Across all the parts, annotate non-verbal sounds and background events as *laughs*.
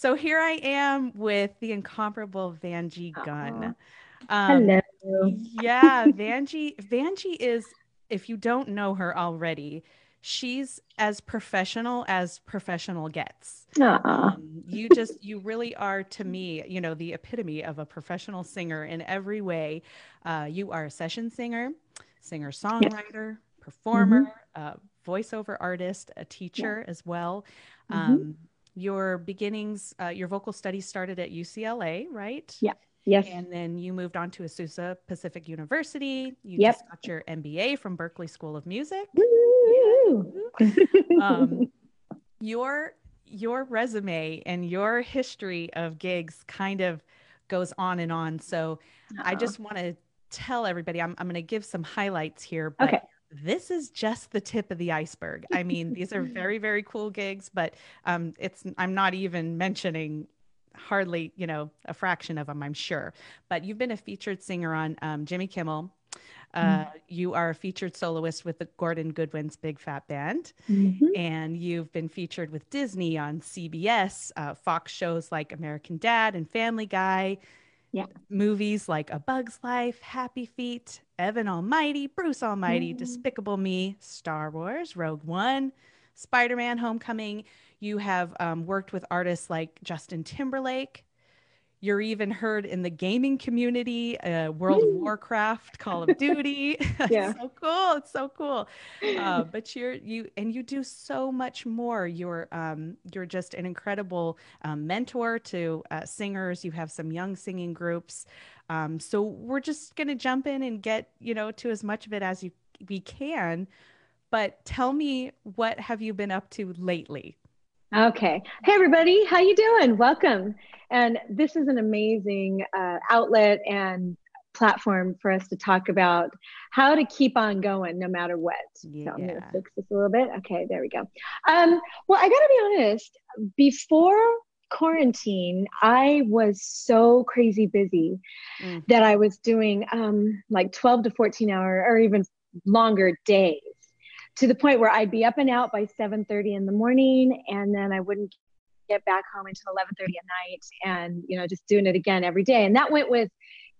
So here I am with the incomparable Vangie Gunn. Um, Hello. yeah, *laughs* Vangie. Vangie is, if you don't know her already, she's as professional as professional gets. Um, you just, you really are to me, you know, the epitome of a professional singer in every way. Uh, you are a session singer, singer songwriter, yes. performer, mm-hmm. voiceover artist, a teacher yeah. as well. Mm-hmm. Your beginnings, uh, your vocal studies started at UCLA, right? Yeah. Yes. And then you moved on to Azusa Pacific University. You yep. just got your MBA from Berklee School of Music. *laughs* um, your your resume and your history of gigs kind of goes on and on. So uh I just want to tell everybody I'm, I'm going to give some highlights here. But okay this is just the tip of the iceberg. I mean, these are very, *laughs* very cool gigs, but um, it's I'm not even mentioning hardly, you know, a fraction of them, I'm sure. But you've been a featured singer on um, Jimmy Kimmel. Uh, mm-hmm. You are a featured soloist with the Gordon Goodwin's Big Fat Band, mm-hmm. and you've been featured with Disney on CBS, uh, Fox shows like American Dad and Family Guy, yeah. Movies like A Bug's Life, Happy Feet, Evan Almighty, Bruce Almighty, mm. Despicable Me, Star Wars, Rogue One, Spider Man Homecoming. You have um, worked with artists like Justin Timberlake, you're even heard in the gaming community, uh, World of Warcraft, Call of *laughs* Duty. *laughs* yeah, so cool. It's so cool. Uh, but you're you and you do so much more. You're um, you're just an incredible um, mentor to uh, singers. You have some young singing groups. Um, so we're just gonna jump in and get you know to as much of it as you we can. But tell me, what have you been up to lately? Okay. Hey, everybody. How you doing? Welcome. And this is an amazing uh, outlet and platform for us to talk about how to keep on going no matter what. Yeah. So I'm going to fix this a little bit. Okay, there we go. Um, well, I got to be honest, before quarantine, I was so crazy busy mm. that I was doing um, like 12 to 14 hour or even longer days to the point where I'd be up and out by 7:30 in the morning and then I wouldn't get back home until 11:30 at night and you know just doing it again every day and that went with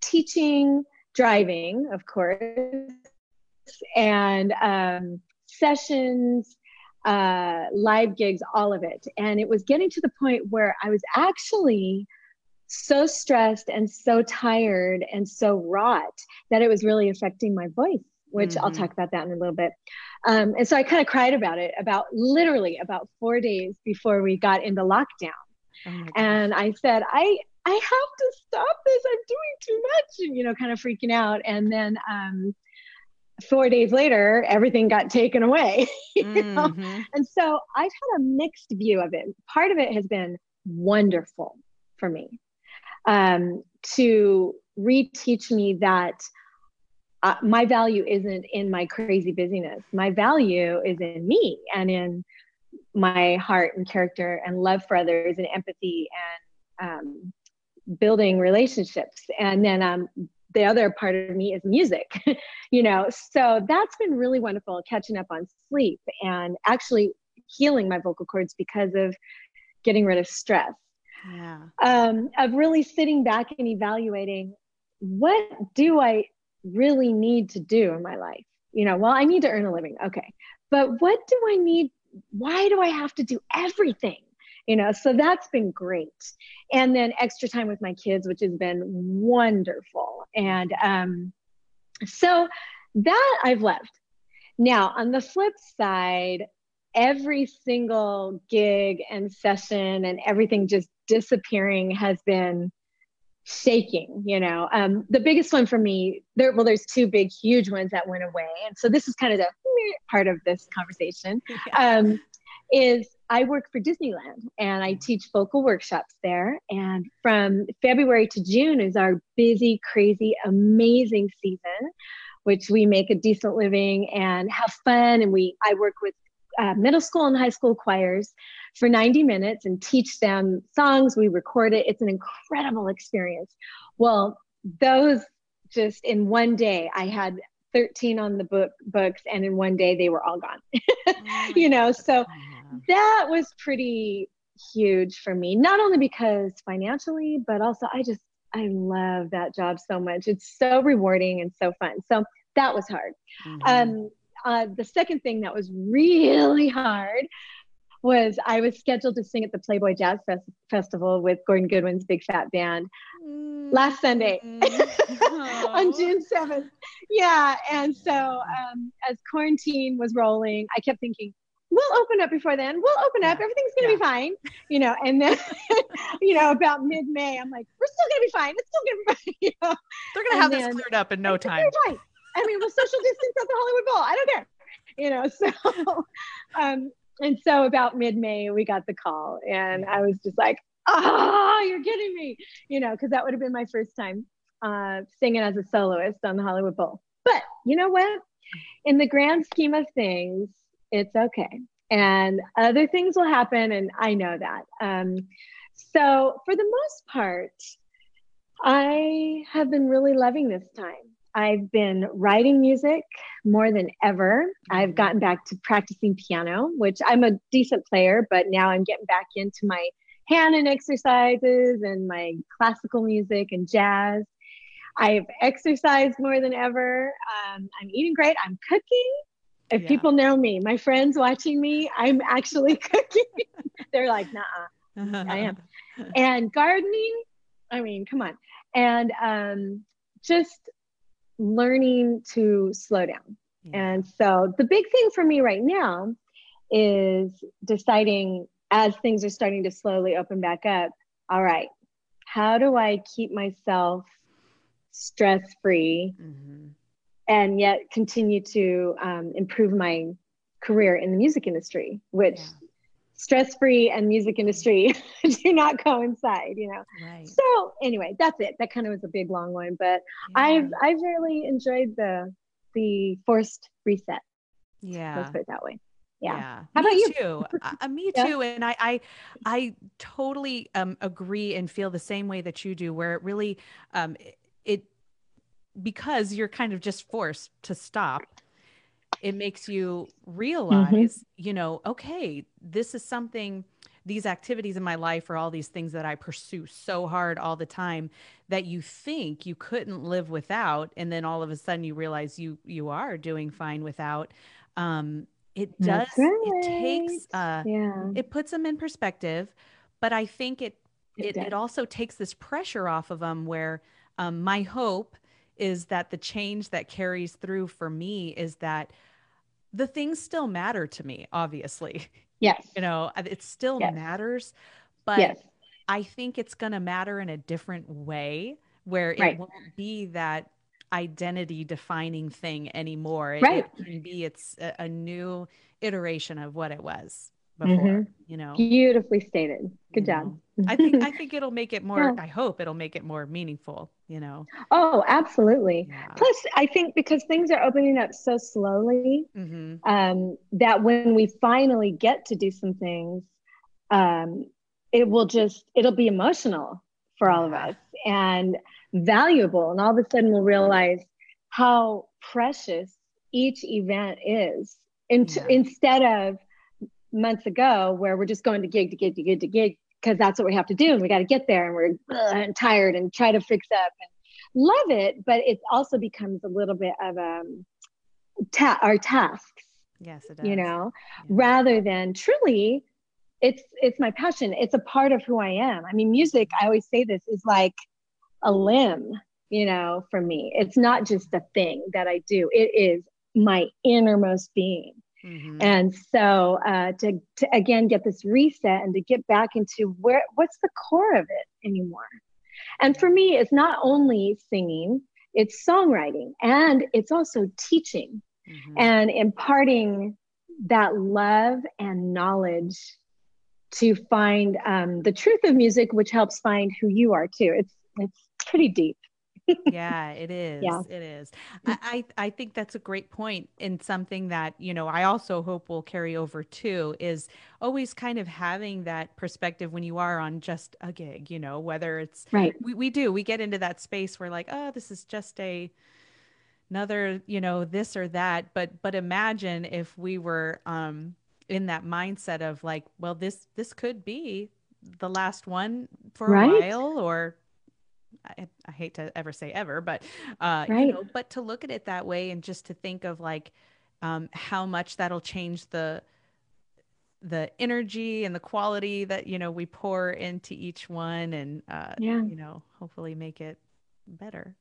teaching driving of course and um, sessions uh, live gigs all of it and it was getting to the point where i was actually so stressed and so tired and so wrought that it was really affecting my voice which mm-hmm. I'll talk about that in a little bit. Um, and so I kind of cried about it about literally about four days before we got into lockdown. Oh and I said, I I have to stop this. I'm doing too much, and you know, kind of freaking out. And then um, four days later, everything got taken away. *laughs* mm-hmm. And so I've had a mixed view of it. Part of it has been wonderful for me um, to reteach me that uh, my value isn't in my crazy busyness. My value is in me and in my heart and character and love for others and empathy and um, building relationships. And then um, the other part of me is music, *laughs* you know. So that's been really wonderful catching up on sleep and actually healing my vocal cords because of getting rid of stress. Yeah. Um, of really sitting back and evaluating what do I really need to do in my life? You know, well, I need to earn a living. Okay. But what do I need? Why do I have to do everything? You know, so that's been great. And then extra time with my kids, which has been wonderful. And um, so that I've left. Now, on the flip side, every single gig and session and everything just disappearing has been shaking you know. Um, the biggest one for me there well there's two big huge ones that went away. And so this is kind of the *laughs* part of this conversation. Um, is i work for disneyland and i teach vocal workshops there. And from february to june is our busy crazy amazing season which we make a decent living and have fun. And we i work with uh, middle school and high school choirs for 90 minutes and teach them songs. We record it. It's an incredible experience. Well, those just in one day, I had 13 on the book books and in one day they were all gone. *laughs* oh you know, so that was pretty huge for me, not only because financially, but also I just, I love that job so much. It's so rewarding and so fun. So that was hard. Mm-hmm. Um, uh, the second thing that was really hard was I was scheduled to sing at the Playboy Jazz Fest- Festival with Gordon Goodwin's Big Fat Band mm-hmm. last Sunday *laughs* on June 7th. Yeah. And so um, as quarantine was rolling, I kept thinking, we'll open up before then. We'll open up. Everything's going to yeah. be fine. You know, and then, *laughs* you know, about mid May, I'm like, we're still going to be fine. It's still going to be fine. *laughs* You know? They're going to have then, this cleared up in no time. I mean, we'll social distance at the Hollywood Bowl. I don't care. You know, so, um, and so about mid May, we got the call, and I was just like, ah, oh, you're kidding me. You know, because that would have been my first time uh, singing as a soloist on the Hollywood Bowl. But you know what? In the grand scheme of things, it's okay. And other things will happen, and I know that. Um, so, for the most part, I have been really loving this time. I've been writing music more than ever. I've mm-hmm. gotten back to practicing piano, which I'm a decent player, but now I'm getting back into my hand and exercises and my classical music and jazz. I've exercised more than ever. Um, I'm eating great. I'm cooking. If yeah. people know me, my friends watching me, I'm actually *laughs* cooking. They're like, nah, I am. *laughs* And gardening, I mean, come on. And um, just learning to slow down. Yeah. And so the big thing for me right now is deciding as things are starting to slowly open back up, all right, how do I keep myself stress free mm-hmm. and yet continue to um, improve my career in the music industry, which yeah stress free and music industry *laughs* do not coincide you know right. so anyway that's it that kind of was a big long one but yeah. i've i've really enjoyed the the forced reset yeah let's put it that way yeah, yeah. how me about you too *laughs* uh, me yeah. too and i i i totally um agree and feel the same way that you do where it really um it because you're kind of just forced to stop it makes you mm-hmm. realize, mm-hmm. you know, okay, this is something these activities in my life or all these things that I pursue so hard all the time that you think you couldn't live without and then all of a sudden you realize you you are doing fine without um it does right. it takes uh yeah. it puts them in perspective but I think it it, it, it also takes this pressure off of them where um my hope is that the change that carries through for me is that the things still matter to me, obviously. *laughs* Yes. You know, it still yes. matters, but yes. I think it's going to matter in a different way where it right. won't be that identity defining thing anymore. It, right. it can be it's a, a new iteration of what it was before mm-hmm. you know beautifully stated good job i think *laughs* i think it'll make it more yeah. i hope it'll make it more meaningful you know oh absolutely yeah. plus i think because things are opening up so slowly mm-hmm. um, that when we finally get to do some things um, it will just it'll be emotional for all of us and valuable and all of a sudden we'll realize how precious each event is in- yeah. instead of months ago where we're just going to gig to gig to gig to gig because that's what we have to do and we got to get there and we're and tired and try to fix up and love it but it also becomes a little bit of um ta- our tasks yes it does. you know? Yeah. rather than truly it's it's my passion. It's a part of who i am. I mean music i always say this is like a limb you know for me. It's not just a thing that i do. It is my innermost being Mm-hmm. And so uh, to, to again get this reset and to get back into where what's the core of it anymore. And for me, it's not only singing, it's songwriting and it's also teaching mm-hmm. and imparting that love and knowledge to find um, the truth of music, which helps find who you are too. It's it's pretty deep yeah, it is. Yeah. It is. I, I, I think that's a great point and something that, you know, I also hope will carry over too is always kind of having that perspective when you are on just a gig, you know, whether it's right. We, we do, we get into that space where like, oh, this is just a another, you know, this or that. But but imagine if we were um in that mindset of like, well, this this could be the last one for right? a while, or I, I, hate to ever say ever, but uh, right. you know, but to look at it that way and just to think of like um, how much that'll change the the energy and the quality that you know we pour into each one and uh, yeah. you know hopefully make it better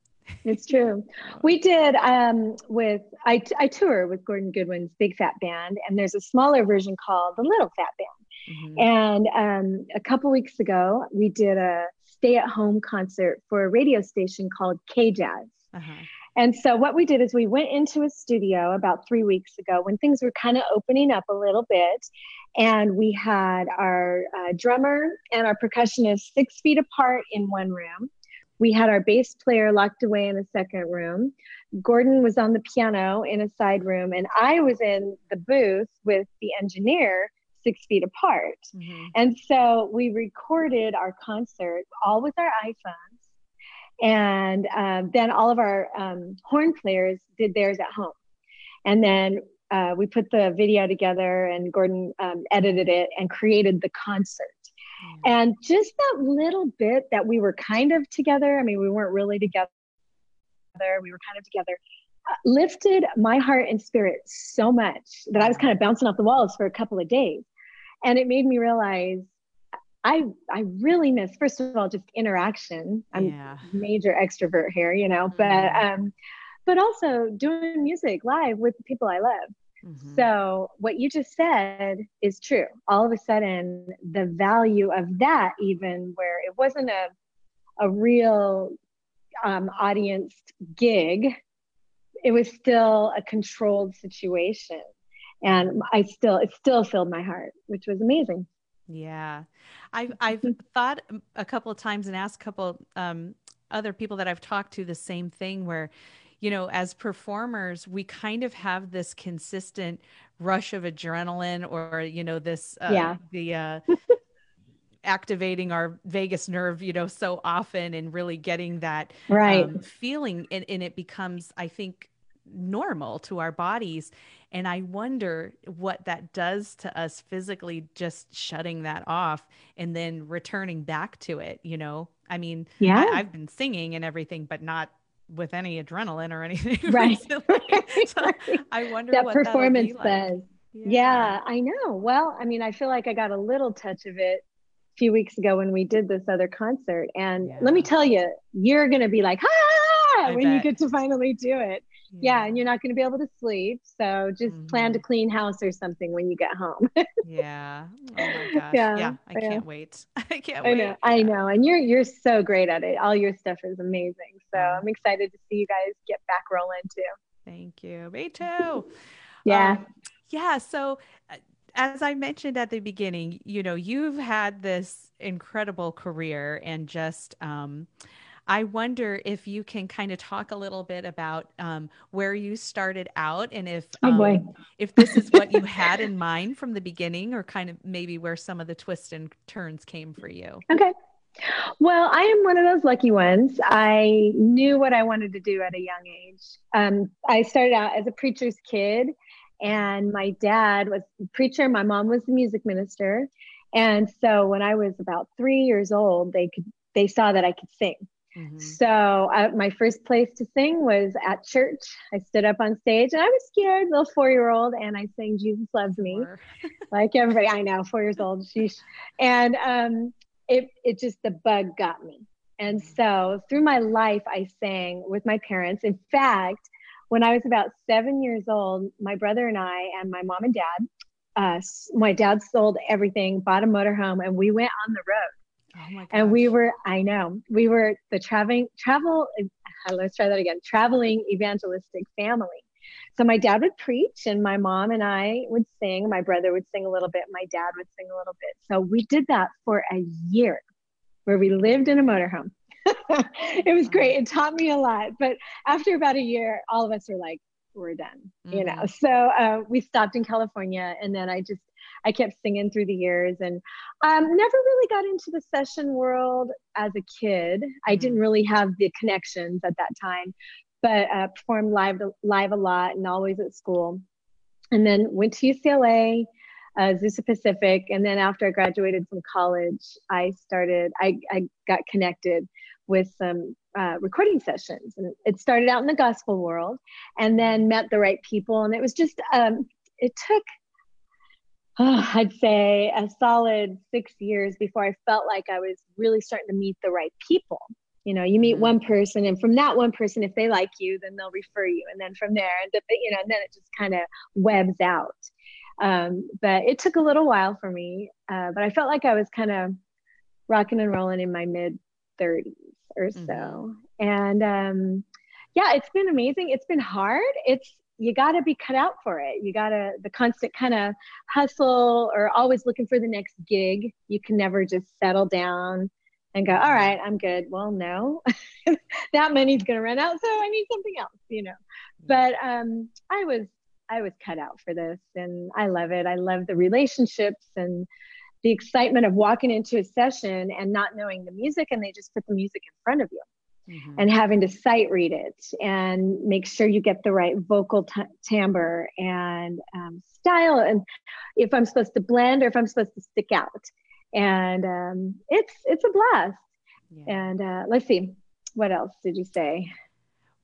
it's true *laughs* we did um, with I, I tour with gordon goodwin's big fat band and there's a smaller version called the little fat band mm-hmm. and um, a couple weeks ago we did a stay at home concert for a radio station called k jazz uh-huh. And so what we did is we went into a studio about three weeks ago when things were kind of opening up a little bit. And we had our uh, drummer and our percussionist six feet apart in one room. We had our bass player locked away in a second room. Gordon was on the piano in a side room, and I was in the booth with the engineer six feet apart. Mm-hmm. And so we recorded our concert all with our iPhones and um, then all of our um, horn players did theirs at home. And then uh, we put the video together, and Gordon um, edited it and created the concert. Mm. And just that little bit that we were kind of together, I mean, we weren't really together, we were kind of together, uh, lifted my heart and spirit so much that I was kind of bouncing off the walls for a couple of days. And it made me realize I I really miss first of all just interaction. I'm yeah. major extrovert here, you know, mm-hmm. but um but also doing music live with the people I love. Mm-hmm. So what you just said is true. All of a sudden the value of that even where it wasn't a a real um, audience gig, it was still a controlled situation. And I still it still filled my heart, which was amazing. Yeah. I've I've *laughs* thought a couple of times and asked a couple um, other people that I've talked to the same thing where you know as performers we kind of have this consistent rush of adrenaline or you know this uh, yeah the uh activating our vagus nerve you know so often and really getting that right um, feeling and, and it becomes i think normal to our bodies and I wonder what that does to us physically, just shutting that off and then returning back to it. You know, I mean, yeah, I, have been singing and everything, but not with any adrenaline or *laughs* anything. Right. *laughs* *laughs* so I wonder what that performance like. says. Yeah. yeah, I know. Well, I mean, I feel like I got a little touch of it a few weeks ago when we did this other concert. And yeah. let me tell you, you're going to be like, ah, when bet. you get to finally do it yeah, and you're not going to be able to sleep so just mm-hmm. plan to mm-hmm. clean house or something when you get home. *laughs* Yeah. Oh my gosh. Yeah, yeah i yeah. can't wait. *laughs* I can't I wait. know, i know and you're you're so great at it. All your stuff is amazing so mm-hmm. i'm excited to see you guys get back rolling too. Thank you. Me too. *laughs* Yeah. Um, yeah so uh, as I mentioned at the beginning, you know, you've had this incredible career and just um, I wonder if you can kind of talk a little bit about um, where you started out and if oh, um, if this is what you had in mind from the beginning or kind of maybe where some of the twists and turns came for you. Okay. Well, I am one of those lucky ones. I knew what I wanted to do at a young age. Um, I started out as a preacher's kid, and my dad was a preacher. My mom was the music minister, and so when I was about three years old, they could they saw that I could sing. Mm-hmm. So uh, my first place to sing was at church. I stood up on stage and I was scared, little four year old, and I sang "Jesus Loves Me," *laughs* like everybody I know, four years old. Sheesh. And um, it it just the bug got me. And mm-hmm. so through my life, I sang with my parents. In fact, when I was about seven years old, my brother and I and my mom and dad, uh, my dad sold everything, bought a motorhome, and we went on the road Oh and we were, I know, we were the traveling, travel, *laughs* let's try that again, traveling evangelistic family. So my dad would preach and my mom and I would sing. My brother would sing a little bit. My dad would sing a little bit. So we did that for a year where we lived in a motorhome. *laughs* it was great. It taught me a lot. But after about a year, all of us were like, we're done, mm-hmm. you know. Mm-hmm. So uh, we stopped in California, and then I just I kept singing through the years, and um, never really got into the session world as a kid. I didn't really have the connections at that time, but uh, performed live live a lot and always at school, and then went to UCLA. uh, Zusa Pacific. And then after I graduated from college, I started, I, I got connected with some uh, recording sessions. And it started out in the gospel world and then met the right people. And it was just, um, it took, oh, *sighs* I'd say, a solid six years before I felt like I was really starting to meet the right people. You know, you meet mm-hmm. one person, and from that one person, if they like you, then they'll refer you. And then from there, and you know, and then it just kind of webs out. Um, but it took a little while for me, uh, but I felt like I was kind of rocking and rolling in my mid 30s or mm-hmm. so. And um, yeah, it's been amazing. It's been hard. It's you got to be cut out for it. You got to the constant kind of hustle or always looking for the next gig. You can never just settle down and go, all mm-hmm. I'm good. Well, no, *laughs* that money's going to run out. So I need something else, you know. But um, I was I was cut out for this and I love it. I love the relationships and the excitement of walking into a session and not knowing the music and they just put the music in front of you. Mm-hmm. And having to sight read it and make sure you get the right vocal t- timbre and um, style, and if I'm supposed to blend or if I'm supposed to stick out, and um, it's it's a blast. Yeah. And uh, let's see, what else did you say?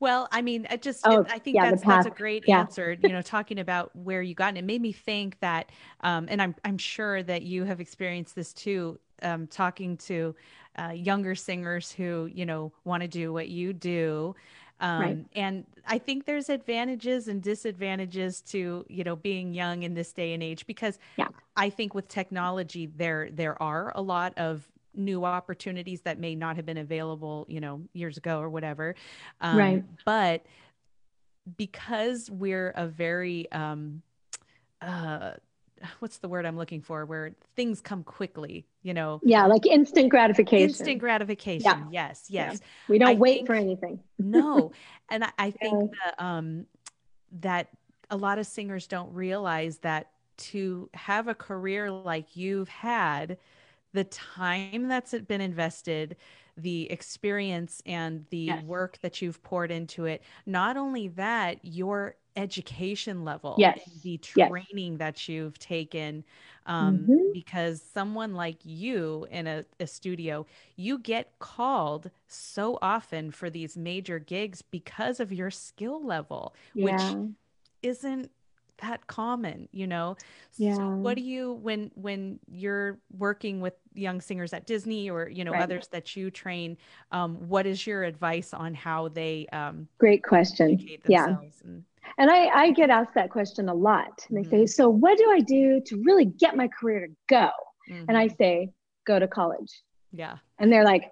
Well, I mean, I just oh, I think yeah, that's that's a great yeah. answer. You know, talking about where you got, and it made me think that, um, and I'm I'm sure that you have experienced this too. Um, talking to uh, younger singers who you know want to do what you do, um, right. and I think there's advantages and disadvantages to you know being young in this day and age because yeah. I think with technology there there are a lot of new opportunities that may not have been available, you know, years ago or whatever. Um, right. But because we're a very, um, uh, *sighs* what's the word I'm looking for where things come quickly, you know? Yeah, like instant gratification. Instant gratification. Yeah. Yes, yes. Yeah. We don't I wait think, for anything. *laughs* no. And I, I think yeah. that um that a lot of singers don't realize that to have a career like you've had, the time that's been invested, the experience and the yes. work that you've poured into it. Not only that, your education level, yes. the training yes. that you've taken. Um, mm-hmm. Because someone like you in a, a studio, you get called so often for these major gigs because of your skill level, yeah. which isn't that common you know yeah. so what do you when when you're working with young singers at disney or you know right. others that you train um, what is your advice on how they um, great question yeah and, and I, I get asked that question a lot and they mm-hmm. say so what do i do to really get my career to go mm-hmm. and i mm-hmm. say go to college yeah and they're like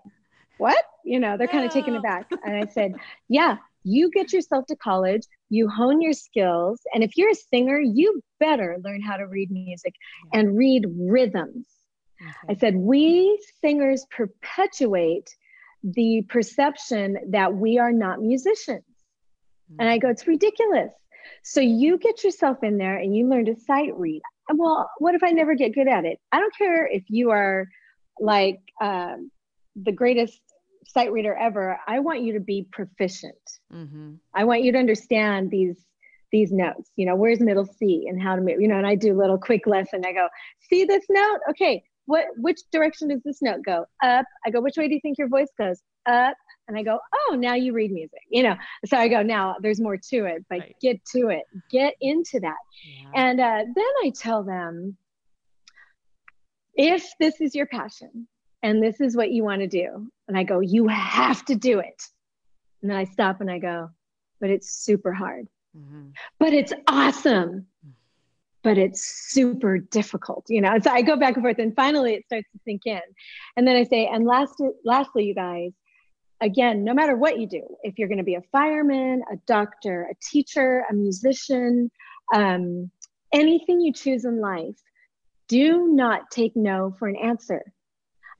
what you know they're kind of taken aback and i *laughs* said yeah you get yourself to college, you hone your skills. And if you're a singer, you better learn how to read music and read rhythms. Okay. I said, we singers perpetuate the perception that we are not musicians. Mm-hmm. And I go, it's ridiculous. So you get yourself in there and you learn to sight read. Well, what if I never get good at it? I don't care if you are like um, the greatest sight reader ever, I want you to be proficient. Mm-hmm. I want you to understand these these notes. You know, where's middle C and how to move. You know, and I do a little quick lesson. I go, see this note? Okay, what which direction does this note go? Up. I go, which way do you think your voice goes? Up. And I go, oh, now you read music. You know, so I go, now there's more to it, but right. get to it, get into that. Yeah. And uh, then I tell them, if this is your passion, and this is what you want to do. And I go, you have to do it. And then I stop and I go, but it's super hard. Mm-hmm. But it's awesome. But it's super difficult, you know. So I go back and forth, and finally it starts to sink in. And then I say, and last, lastly, you guys, again, no matter what you do, if you're going to be a fireman, a doctor, a teacher, a musician, um, anything you choose in life, do not take no for an answer.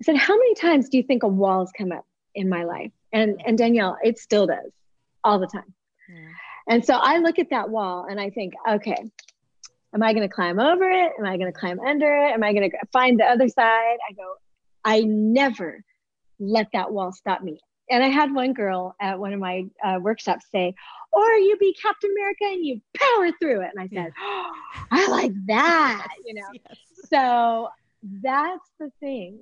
I said, How many times do you think a wall has come up in my life? And and Danielle, it still does all the time. Yeah. And so I look at that wall and I think, okay, am I going to climb over it? Am I going to climb under it? Am I going to find the other side? I go, I never let that wall stop me and I had one girl at one of my uh, workshops say, or you be Captain America and you power through it. And I said, oh, *gasps* I like that, *laughs* you know. Yes. So that's the thing.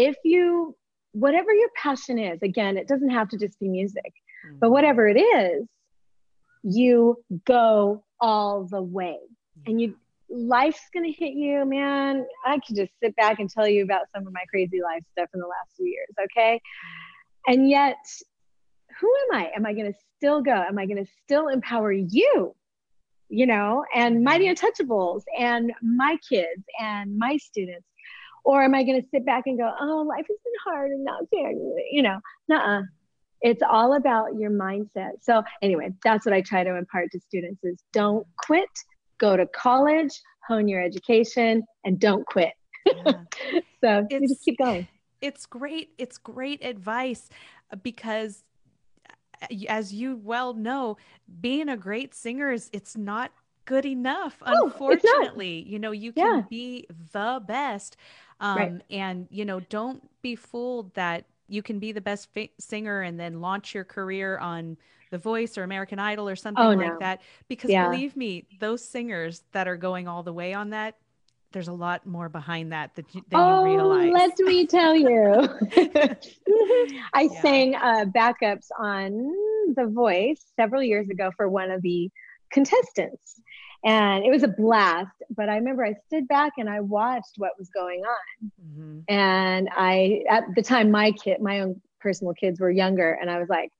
If you, whatever your passion is, again, it doesn't have to just be music, mm-hmm. but whatever it is, you go all the way. And you, life's going to hit you, man. I could just sit back and tell you about some of my crazy life stuff in the last few years, okay? And yet, who am I? Am I going to still go? Am I going to still empower you? You know, and Mighty mm-hmm. Untouchables and my kids and my students? Or am I going to sit back and go, oh, life has been hard and not fair? You know, nah, it's all about your mindset. So anyway, that's what I try to impart to students is don't quit, go to college, hone your education, and don't quit. Yeah. *laughs* so it's, you just keep going. It's great. It's great advice uh, because as you well know, being a great singer is it's not good enough. Oh, unfortunately, you know, you can yeah. be the best. Um, right. and you know, don't be fooled that you can be the best fa- singer and then launch your career on The Voice or American Idol or something oh, like no. that. Because yeah. believe me, those singers that are going all the way on that, there's a lot more behind that that you, than oh, you realize. Let me tell you. *laughs* I *laughs* yeah. sang uh, backups on The Voice several years ago for one of the contestants. And it was a blast. But I remember I stood back and I watched what was going on. Mm-hmm. And I, at the time, my kid, my own personal kids were younger. And I was like,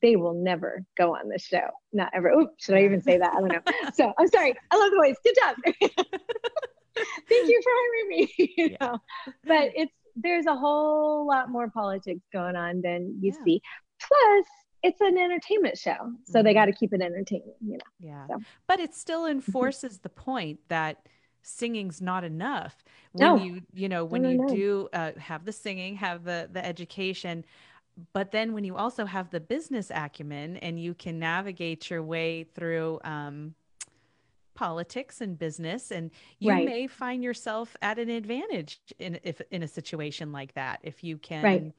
they will never go on this show. Not ever. Oops, should I even say that? I don't know. *laughs* so I'm sorry. I love the voice. Good job. *laughs* thank you for hiring me *laughs* you yeah. know but it's there's a whole lot more politics going on than you yeah. see plus it's an entertainment show so mm-hmm. they got to keep it entertaining you know yeah so. but it still *laughs* enforces the point that singing's not enough when no. you you know when no, no, you do uh, have the singing have the the education but then when you also have the business acumen and you can navigate your way through um, politics and business and you right. may find yourself at an advantage in if in a situation like that if you can right.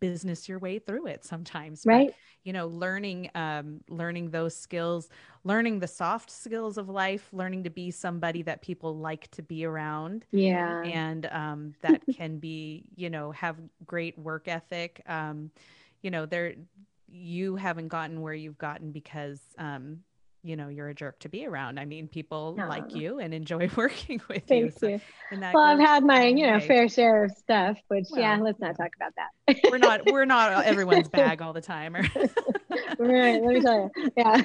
Business your way through it sometimes right. but, you know learning um learning those skills learning the soft skills of life learning to be somebody that people like to be around. Yeah. And um *laughs* that can be you know have great work ethic. Um you know there you haven't gotten where you've gotten because um you know you're a jerk to be around. I mean, people like you and enjoy *laughs* working with Thank you. So, you. well, I've had my you know fair share of stuff, which well, yeah, let's not talk about that. we're not we're *laughs* not everyone's bag all the time. Or *laughs* right, let me tell you, yeah.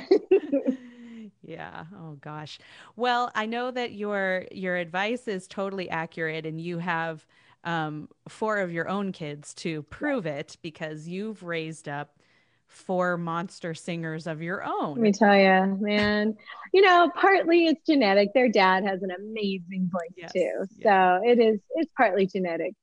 yeah oh gosh well i know that your your advice is totally accurate and you have um, four of your own kids to prove it because you've raised up four monster singers of your own. Let me tell you, man. You know, partly it's genetic. Their dad has an amazing voice yes, too. So it is it's partly genetic.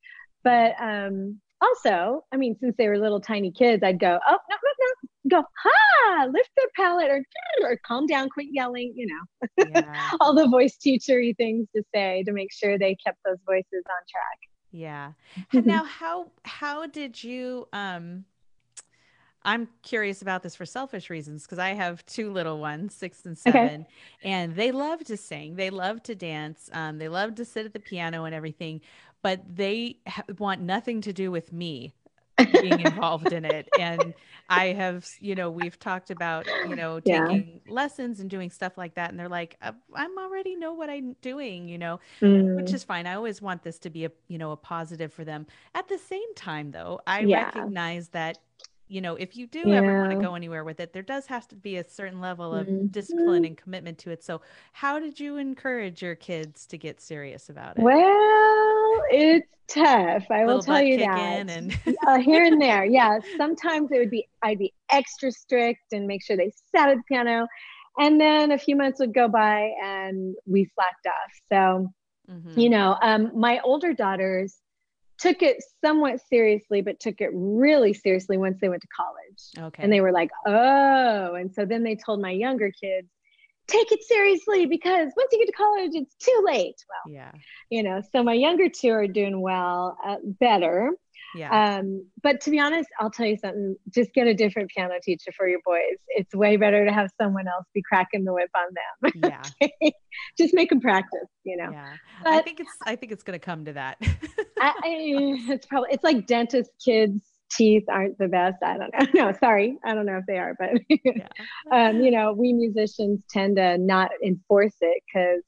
But um also, I mean, since they were little tiny kids, I'd go, oh no, no, no, go, ha, lift their palate or or calm down, quit yelling, you know. Yeah. *laughs* All the voice teachery things to say to make sure they kept those voices on track. Yeah. And now how how did you um I'm curious about this for selfish reasons because I have two little ones, six and seven, okay. and they love to sing. They love to dance. Um, they love to sit at the piano and everything, but they ha- want nothing to do with me being *laughs* involved in it. And I have, you know, we've talked about, you know, taking yeah. lessons and doing stuff like that. And they're like, uh, I'm already know what I'm doing, you know, mm. which is fine. I always want this to be a, you know, a positive for them. At the same time, though, I yeah. recognize that you know, if you do yeah. ever want to go anywhere with it, there does have to be a certain level of mm-hmm. discipline and commitment to it. So, how did you encourage your kids to get serious about it? Well, it's tough. I will tell you that. And... uh, here and there, *laughs* yeah. Sometimes it would be I'd be extra strict and make sure they sat at the piano, and then a few months would go by and we slacked off. So, mm-hmm. you know, um, my older daughters took it somewhat seriously, but took it really seriously once they went to college. Okay. And they were like, oh. And so then they told my younger kids, take it seriously because once you get to college, it's too late. Well, yeah. You know, so my younger two are doing well, uh, better. Yeah. Um, but to be honest, I'll tell you something. Just get a different piano teacher for your boys. It's way better to have someone else be cracking the whip on them. *laughs* Yeah. Just make them practice. You know. Yeah. But I think it's. I think it's going to come to that. *laughs* I, I, it's probably. It's like dentist kids teeth aren't the best. I don't know. *laughs* No, sorry. I don't know if they are, but yeah. um, you know, we musicians tend to not enforce it because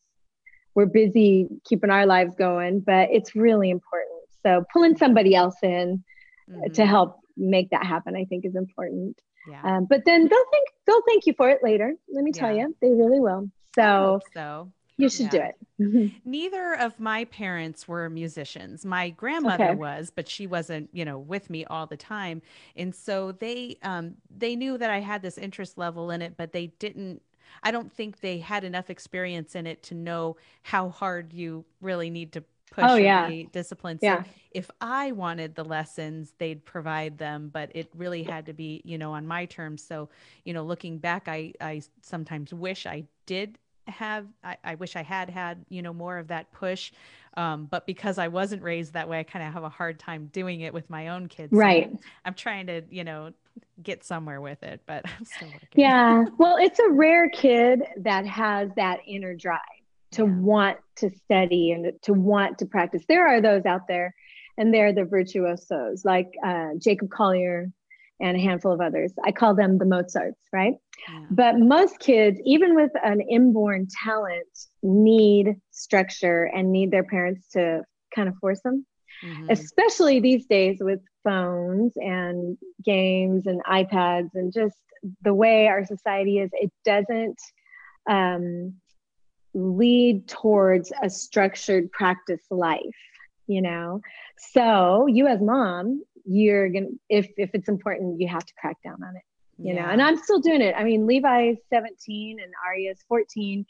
we're busy keeping our lives going, but it's really important. So pulling somebody else in mm-hmm. to help make that happen, I think is important. Yeah. Um, but then they'll think they'll thank you for it later. Let me tell yeah. you, they really will. So, so you should yeah. do it. *laughs* Neither of my parents were musicians. My grandmother okay. was, but she wasn't, you know, with me all the time. And so they um they knew that I had this interest level in it, but they didn't I don't think they had enough experience in it to know how hard you really need to push oh, yeah. discipline. So yeah. if I wanted the lessons, they'd provide them, but it really had to be, you know, on my terms. So, you know, looking back, I I sometimes wish I did have I, I, wish I had had you know more of that push um, but because I wasn't raised that way I kind of have a hard time doing it with my own kids right so I'm trying to you know get somewhere with it but *laughs* I'm still working yeah well it's a rare kid that has that inner drive to yeah. want to study and to want to practice there are those out there and they're the virtuosos like uh, Jacob Collier and a handful of others. I call them the Mozarts, right? Yeah. But most kids, even with an inborn talent, need structure and need their parents to kind of force them. Mm-hmm. Especially these days with phones and games and iPads and just the way our society is, it doesn't um, lead towards a structured practice life you know? So you as mom you're gonna if if it's important you have to crack down on it you yeah. know? And i'm still doing it. I mean levi is 17 and Aria is 14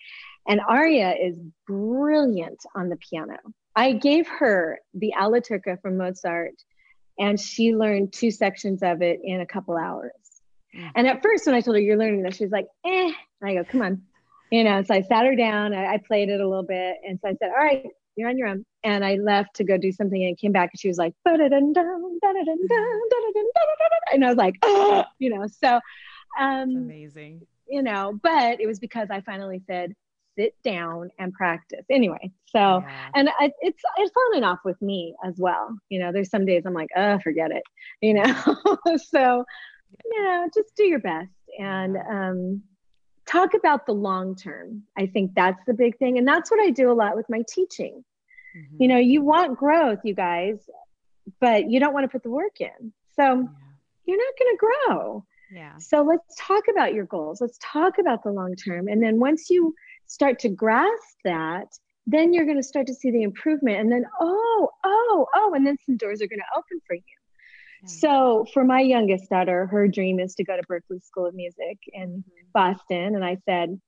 and Aria is brilliant on the piano. I gave her the alla turca from mozart and she learned two sections of it in a couple hours. Mm. and at first when i told her you're learning this she was like eh. And i go come on you know so i sat her down I, I played it a little bit and so i said all right you're on your own. And I left to go do something and came back and she was like, and I was like, oh, you know, so um, amazing, you know, but it was because I finally said, sit down and practice anyway. So, yeah. and I, it's, it's on and off with me as well. You know, there's some days I'm like, oh, forget it, you know? *laughs* so, you know, just do your best and, um, talk about the long term. I think that's the big thing. And that's what I do a lot with my teaching. Mm-hmm. You know, you want growth, you guys, but you don't want to put the work in. So yeah. you're not going to grow. Yeah. So let's talk about your goals. Let's talk about the long term. And then once you start to grasp that, then you're going to start to see the improvement. And then, oh, oh, oh, and then some doors are going to open for you. So for my youngest daughter, her dream is to go to Berklee School of Music in mm-hmm. Boston. And I said,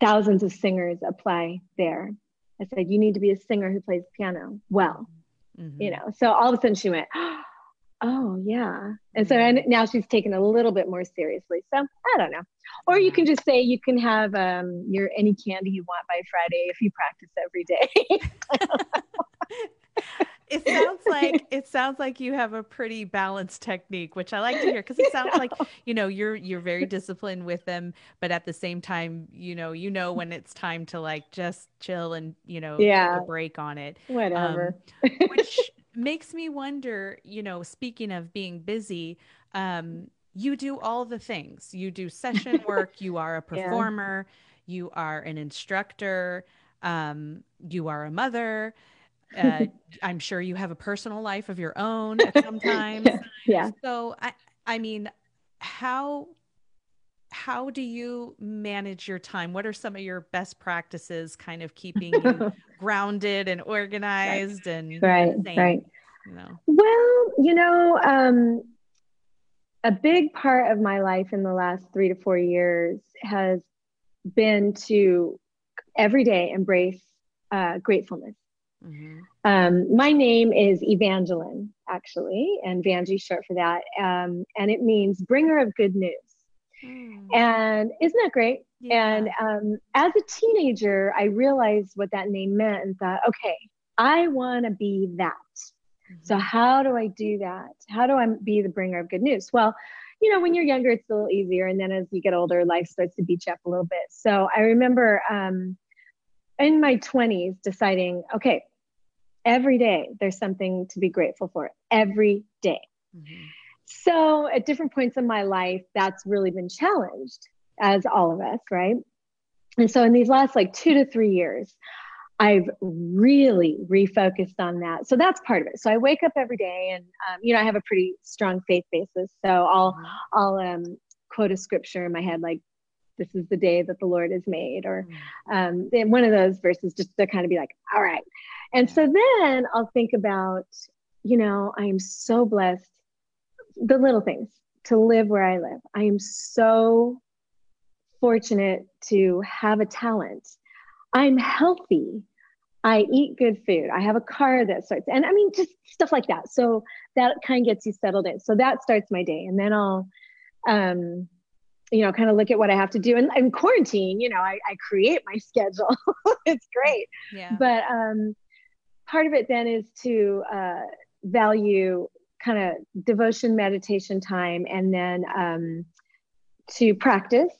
thousands of singers apply there. I said, you need to be a singer who plays piano well, mm-hmm. you know. So all of a sudden she went, *gasps* oh yeah. And so and now she's taken a little bit more seriously. So I don't know. Or you can just say you can have um, your any candy you want by Friday if you practice every day. *laughs* *laughs* *laughs* it sounds like it sounds like you have a pretty balanced technique which i like to hear because it sounds like *laughs* you know you're you're very disciplined with them but at the same time you know you know when it's time to like just chill and you know yeah. take a break on it whatever um, which *laughs* makes me wonder you know speaking of being busy um you do all the things you do session work *laughs* you are a performer yeah. you are an instructor um you are a mother uh, I'm sure you have a personal life of your own at some *laughs* times. yeah. So I, I mean, how how do you manage your time? What are some of your best practices, kind of keeping you *laughs* grounded and organized right. and right, sane, right? You know? Well, you know, um, a big part of my life in the last three to four years has been to every day embrace uh, gratefulness Mm-hmm. Um, my name is Evangeline, actually, and Vangie short for that. Um, and it means bringer of good news. Mm. And isn't that great? Yeah. And um, as a teenager, I realized what that name meant and thought, okay, I want to be that. Mm-hmm. So, how do I do that? How do I be the bringer of good news? Well, you know, when you're younger, it's a little easier. And then as you get older, life starts to beat you up a little bit. So, I remember um, in my 20s deciding, okay, every day there's something to be grateful for, every day. Mm-hmm. So, at different points in my life, that's really been challenged, as all of us, right? And so, in these last like two to three years, I've really refocused on that. So that's part of it. So I wake up every day, and um, you know I have a pretty strong faith basis. So I'll mm-hmm. I'll um, quote a scripture in my head like, "This is the day that the Lord has made," or mm-hmm. um, one of those verses just to kind of be like, "All right." And so then I'll think about, you know, I am so blessed. The little things to live where I live. I am so fortunate to have a talent I'm healthy. I eat good food. I have a car that starts, and I mean, just stuff like that. So that kind of gets you settled in. So that starts my day. And then I'll, um, you know, kind of look at what I have to do. And, and quarantine, you know, I, I create my *laughs* schedule. it's great. Yeah. But um, part of it then is to uh, value kind of devotion, meditation time, and then um, to practice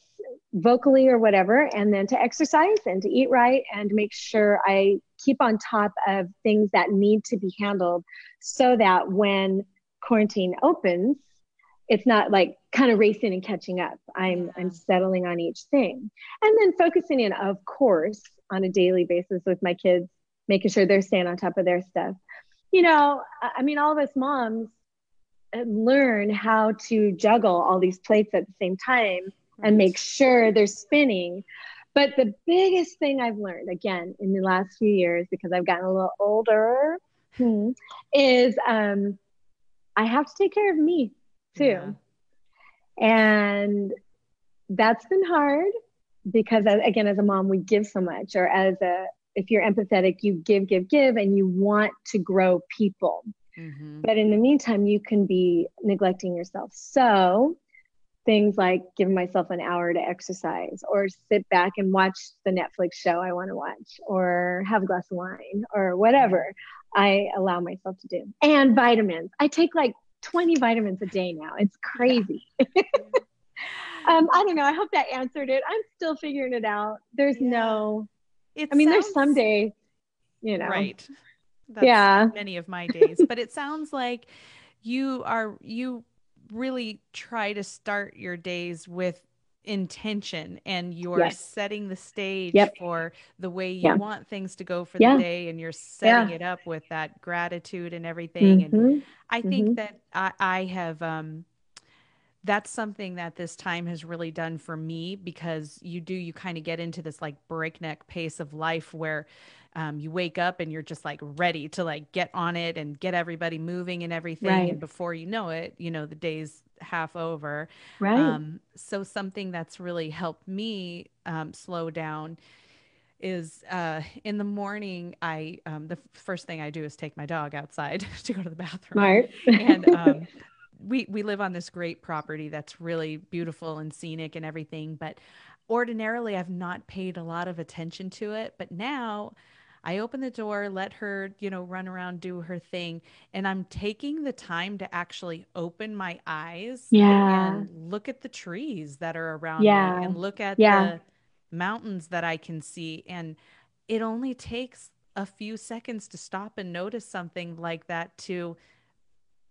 vocally or whatever, and then to exercise and to eat right and make sure I keep on top of things that need to be handled so that when quarantine opens, it's not like kind of racing and catching up. I'm I'm settling on each thing. And then focusing in, of course, on a daily basis with my kids, making sure they're staying on top of their stuff. You know, I mean, all of us moms uh, learn how to juggle all these plates at the same time and make sure they're spinning. But the biggest thing I've learned, again, in the last few years, because I've gotten a little older, hmm, is um, I have to take care of me too. Yeah. And that's been hard because, again, as a mom, we give so much, or as a if you're empathetic, you give, give, give, and you want to grow people. Mm-hmm. But in the meantime, you can be neglecting yourself. So things like giving myself an hour to exercise or sit back and watch the Netflix show I want to watch or have a glass of wine or whatever I allow myself to do. And vitamins. I take like 20 vitamins a day now. It's crazy. *laughs* um, I don't know. I hope that answered it. I'm still figuring it out. There's yeah. no, it I mean, sounds... there's some days, you know. Right. That's yeah. Many of my days, but it sounds like you are, you really try to start your days with intention and you're yes. setting the stage yep. for the way you yeah. want things to go for yeah. the day and you're setting yeah. it up with that gratitude and everything mm-hmm. and i think mm-hmm. that I, I have um that's something that this time has really done for me because you do you kind of get into this like breakneck pace of life where um, you wake up and you're just like ready to like get on it and get everybody moving and everything right. and before you know it you know the day's half over right um, so something that's really helped me um, slow down is uh, in the morning i um, the first thing i do is take my dog outside *laughs* to go to the bathroom Smart. and um, *laughs* we we live on this great property that's really beautiful and scenic and everything but ordinarily i've not paid a lot of attention to it but now I open the door, let her, you know, run around, do her thing. And I'm taking the time to actually open my eyes yeah. and look at the trees that are around yeah. me and look at yeah. the mountains that I can see. And it only takes a few seconds to stop and notice something like that to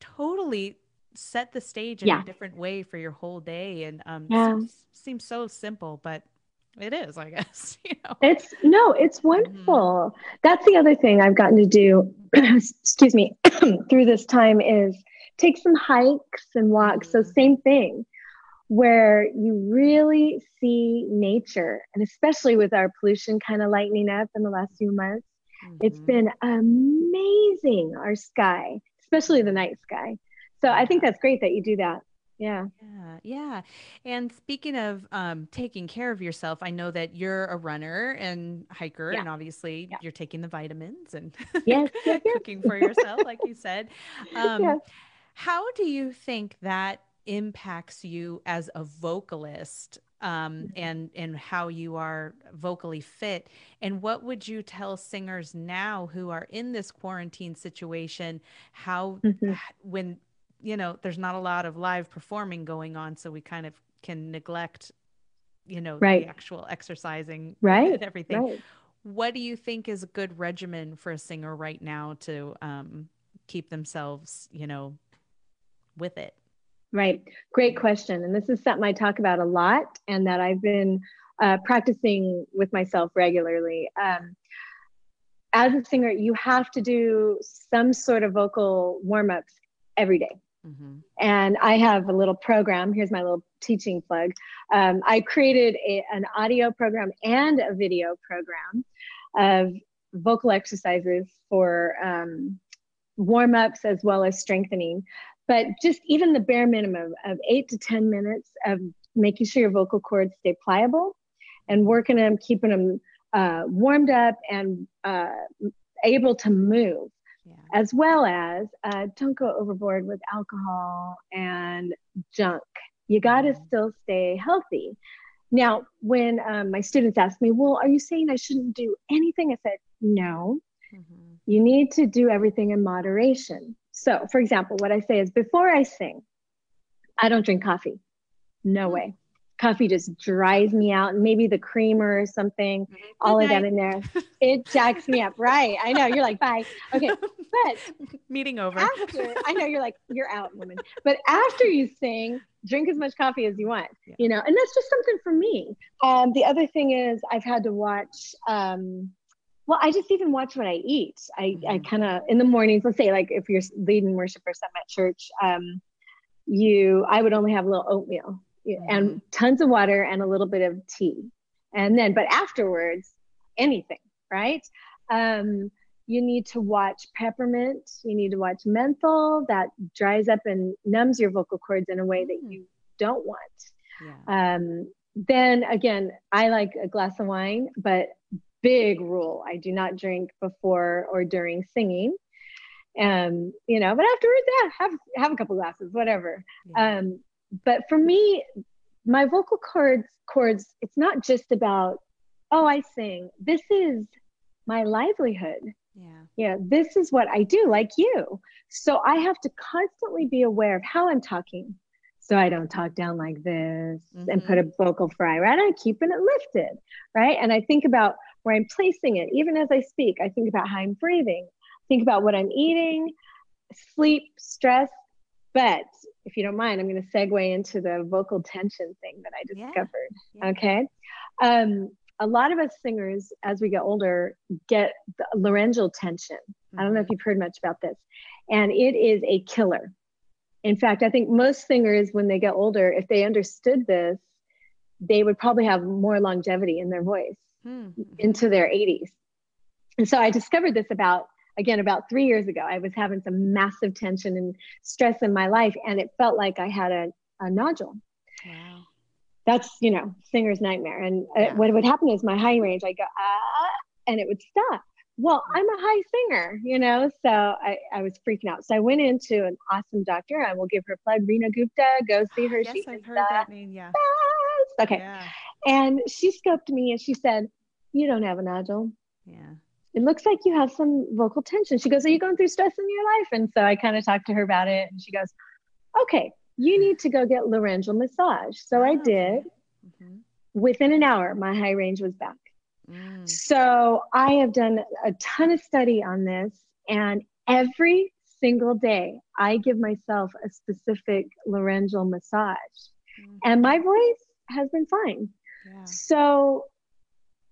totally set the stage in yeah. a different way for your whole day. And um, yeah. seems, seems so simple, but it is, I *laughs* guess. You know? It's no, it's mm-hmm. wonderful. Mm-hmm. That's the other thing I've gotten to do, *clears throat* excuse me, *clears throat* through this time is take some hikes and walks. Mm-hmm. So, same thing where you really see nature, and especially with our pollution kind of lightening up in the last few months, mm-hmm. it's been amazing, our sky, especially the night sky. So, I think that's great that you do that. Yeah. Yeah. Yeah. And speaking of um, taking care of yourself, I know that you're a runner and hiker, yeah. and obviously yeah. you're taking the vitamins and yes, *laughs* yes, yes. cooking for yourself, like you said. *laughs* Um, yes. How do you think that impacts you as a vocalist um, and and how you are vocally fit. And what would you tell singers now who are in this quarantine situation? How mm-hmm. when you know there's not a lot of live performing going on, so we kind of can neglect, you know, right. the actual exercising, right, and everything. Right. What do you think is a good regimen for a singer right now to um, keep themselves, you know, with it? Right. Great question. And this is something I talk about a lot and that I've been uh, practicing with myself regularly. Um, as a singer, you have to do some sort of vocal warm ups every day. Mm-hmm. And I have a little program. Here's my little teaching plug. Um, I created a, an audio program and a video program of vocal exercises for um, warm ups as well as strengthening but just even the bare minimum of eight to 10 minutes of making sure your vocal cords stay pliable and working them, keeping them uh, warmed up and uh, able to move, yeah. as well as uh, don't go overboard with alcohol and junk. You got to still stay healthy. Now, when um, my students ask me, Well, are you saying I shouldn't do anything? I said, No. Mm-hmm. You need to do everything in moderation. So, for example, what I say is before I sing, I don't drink coffee. No way. Coffee just dries me out. And maybe the creamer or something, mm-hmm. all of that in there. *laughs* It jacks me up. Right. I know. You're like, bye. Okay. But *laughs* meeting over. After, I know you're like, you're out, woman. *laughs* But after you sing, drink as much coffee as you want, yeah. you know, and that's just something for me. Um, the other thing is I've had to watch um, well, I just even watch what I eat. I, mm-hmm. I kind of in the mornings, let's say like if you're leading worship or something at church, um, you I would only have a little oatmeal mm-hmm. and tons of water and a little bit of tea. And then, but afterwards, anything, right? Um, you need to watch peppermint, you need to watch menthol that dries up and numbs your vocal cords in a way that mm. you don't want. Yeah. Um, then again, I like a glass of wine, but big rule. I do not drink before or during singing. Um, you know, but afterwards, yeah, have have a couple glasses, whatever. Yeah. Um, but for me, my vocal cords cords, it's not just about, oh, I sing. This is my livelihood. Yeah. Yeah. This is what I do, like you. So I have to constantly be aware of how I'm talking. So I don't talk down like this mm-hmm. and put a vocal fry, right? I'm keeping it lifted, right? And I think about where I'm placing it. Even as I speak, I think about how I'm breathing, think about what I'm eating, sleep, stress. But if you don't mind, I'm going to segue into the vocal tension thing that I discovered. Yeah. Yeah. Okay. Um, a lot of us singers, as we get older, get the laryngeal tension. Mm-hmm. I don't know if mm-hmm. you've heard much about this, and it is a killer. In fact, I think most singers, when they get older, if they understood this, they would probably have more longevity in their voice mm-hmm. into their 80s. And so I discovered this about, again, about three years ago. I was having some massive tension and stress in my life, and it felt like I had a, a nodule. Wow. That's, you know, singer's nightmare. And uh, what would happen is my high range, I go, ah, and it would stop. Well, mm. I'm a high singer, you know, so I, I was freaking out. So I went into an awesome doctor. I will give her a plug, Reena Gupta. Go see her. yes, she I've heard that name. Yeah. Best. Okay. Yeah. And she scoped me and she said, You don't have a nodule. Yeah. It looks like you have some vocal tension. She goes, Are you going through stress in your life? And so I kind of talked to her about it. And she goes, Okay, you need to go get laryngeal massage. So I did. Mm-hmm. Within an hour, my high range was back. Mm. So I have done a ton of study on this, and every single day I give myself a specific laryngeal massage, mm. and my voice has been fine. Yeah. So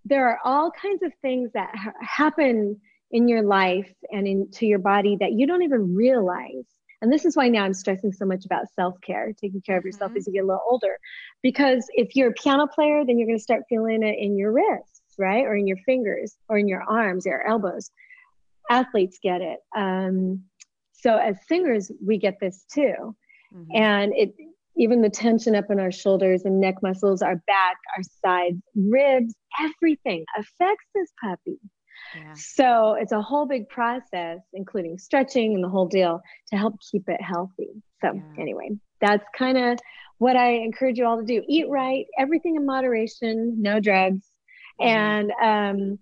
there are all kinds of things that ha- happen in your life and into your body that you don't even realize. And this is why now I'm stressing so much about self care, taking care of yourself mm-hmm. as you get a little older. Because if you're a piano player, then you're going to start feeling it in your wrists, right? Or in your fingers, or in your arms, your elbows. Athletes get it. Um, so as singers, we get this too. Mm-hmm. And it even the tension up in our shoulders and neck muscles, our back, our sides, ribs, everything affects this puppy. Yeah. So it's a whole big process, including stretching and the whole deal to help keep it healthy. So, yeah. anyway, that's kind of what I encourage you all to do eat right, everything in moderation, no drugs, mm-hmm. and um,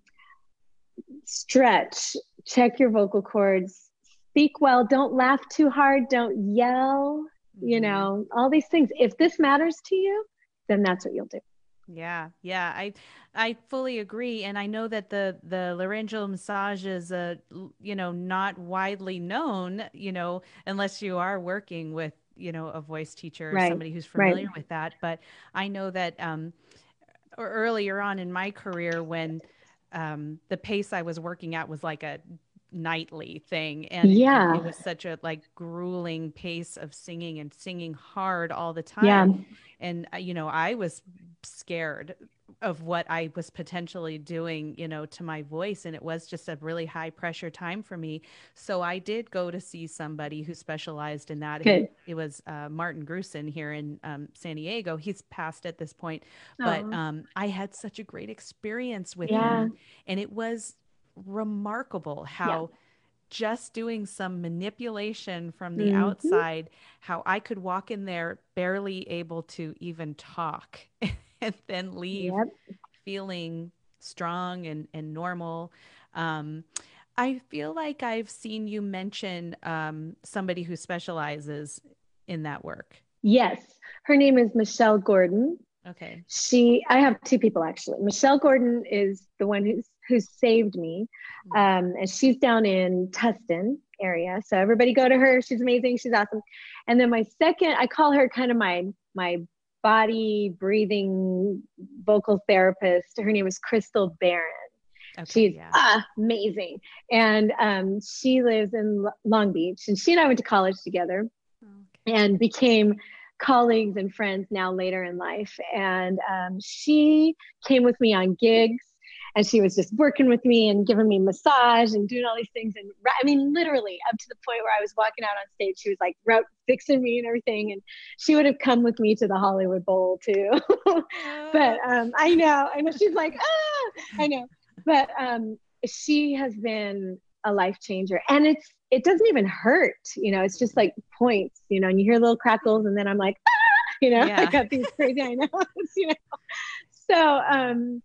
stretch, check your vocal cords, speak well, don't laugh too hard, don't yell. You know, all these things. If this matters to you, then that's what you'll do. Yeah, yeah, I I fully agree, and I know that the the laryngeal massage is a you know not widely known, you know, unless you are working with you know a voice teacher or right. somebody who's familiar right. with that. But I know that um, earlier on in my career, when um, the pace I was working at was like a nightly thing and yeah it was such a like grueling pace of singing and singing hard all the time yeah. and uh, you know i was scared of what I was potentially doing, you know, to my voice. And it was just a really high pressure time for me. So I did go to see somebody who specialized in that. It, it, was uh, Martin Grusin here in um, San Diego. He's passed at this point, but um, I had such a great experience with yeah. him. And it was remarkable how. Yeah just doing some manipulation from the mm-hmm. outside, how I could walk in there barely able to even talk. *laughs* and then leave yep. feeling strong and, and normal. Um, I feel like I've seen you mention um, somebody who specializes in that work. Yes. Her name is Michelle Gordon. Okay. She, I have two people actually. Michelle Gordon is the one who's who saved me, mm-hmm. um, and she's down in Tustin area. So everybody go to her. She's amazing. She's awesome. And then my second, I call her kind of my my body breathing vocal therapist. Her name is Crystal Barron. Okay, She's yeah. amazing. And um, she lives in Long Beach. And she and I went to college together okay. and became colleagues and friends now later in life. And um, she came with me on gigs and she was just working with me and giving me massage and doing all these things. And i mean literally up to the point where i was walking out on stage she was like fixing me and everything. And she would have come with me to the hollywood bowl too. *laughs* But um, i know i know. She's like ah! I know. But um, she has been a life changer. And it's it doesn't even hurt you know it's just like points you know and you hear little crackles and then i'm like ah! you know *laughs* yeah. i got these crazy i know *laughs* you know. So um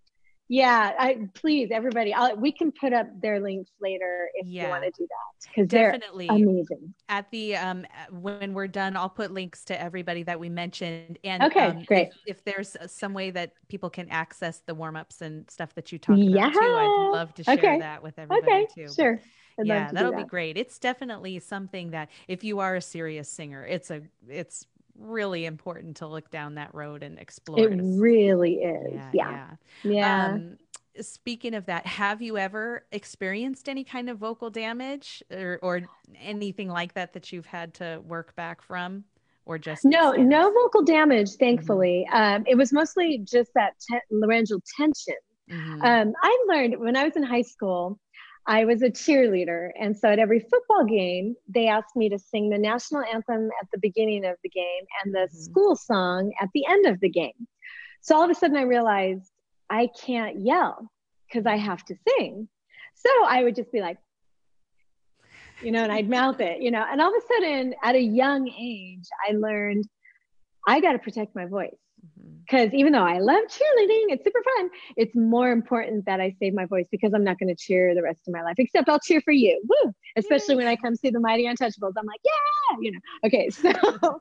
yeah, I please everybody. I'll, we can put up their links later if yeah. you want to do that because they're amazing. At the um when we're done, I'll put links to everybody that we mentioned. And okay, um, great. If, if, there's some way that people can access the warm ups and stuff that you talked yeah. about too, I'd love to share okay. that with everybody okay. too. Sure. I'd yeah, that'll that. be great. It's definitely something that if you are a serious singer, it's a it's really important to look down that road and explore. It really is. Yeah. Yeah. Yeah. Um, speaking of that, have you ever experienced any kind of vocal damage or, or anything like that that you've had to work back from? Or just no, no vocal damage, mm-hmm. thankfully. Mm-hmm. Um, it was mostly just that te- laryngeal tension. Mm-hmm. Um, I learned when I was in high school, I was a cheerleader. And so at every football game, they asked me to sing the national anthem at the beginning of the game and the mm-hmm. school song at the end of the game. So all of a sudden I realized I can't yell because I have to sing. So I would just be like, you know, and I'd mouth it, you know. And all of a sudden, at a young age, I learned I got to protect my voice because even though I love cheerleading, it's super fun. It's more important that I save my voice because I'm not going to cheer the rest of my life. Except I'll cheer for you, woo! Especially Yay. when I come see the Mighty Untouchables, I'm like, yeah, you know. Okay, *laughs* so,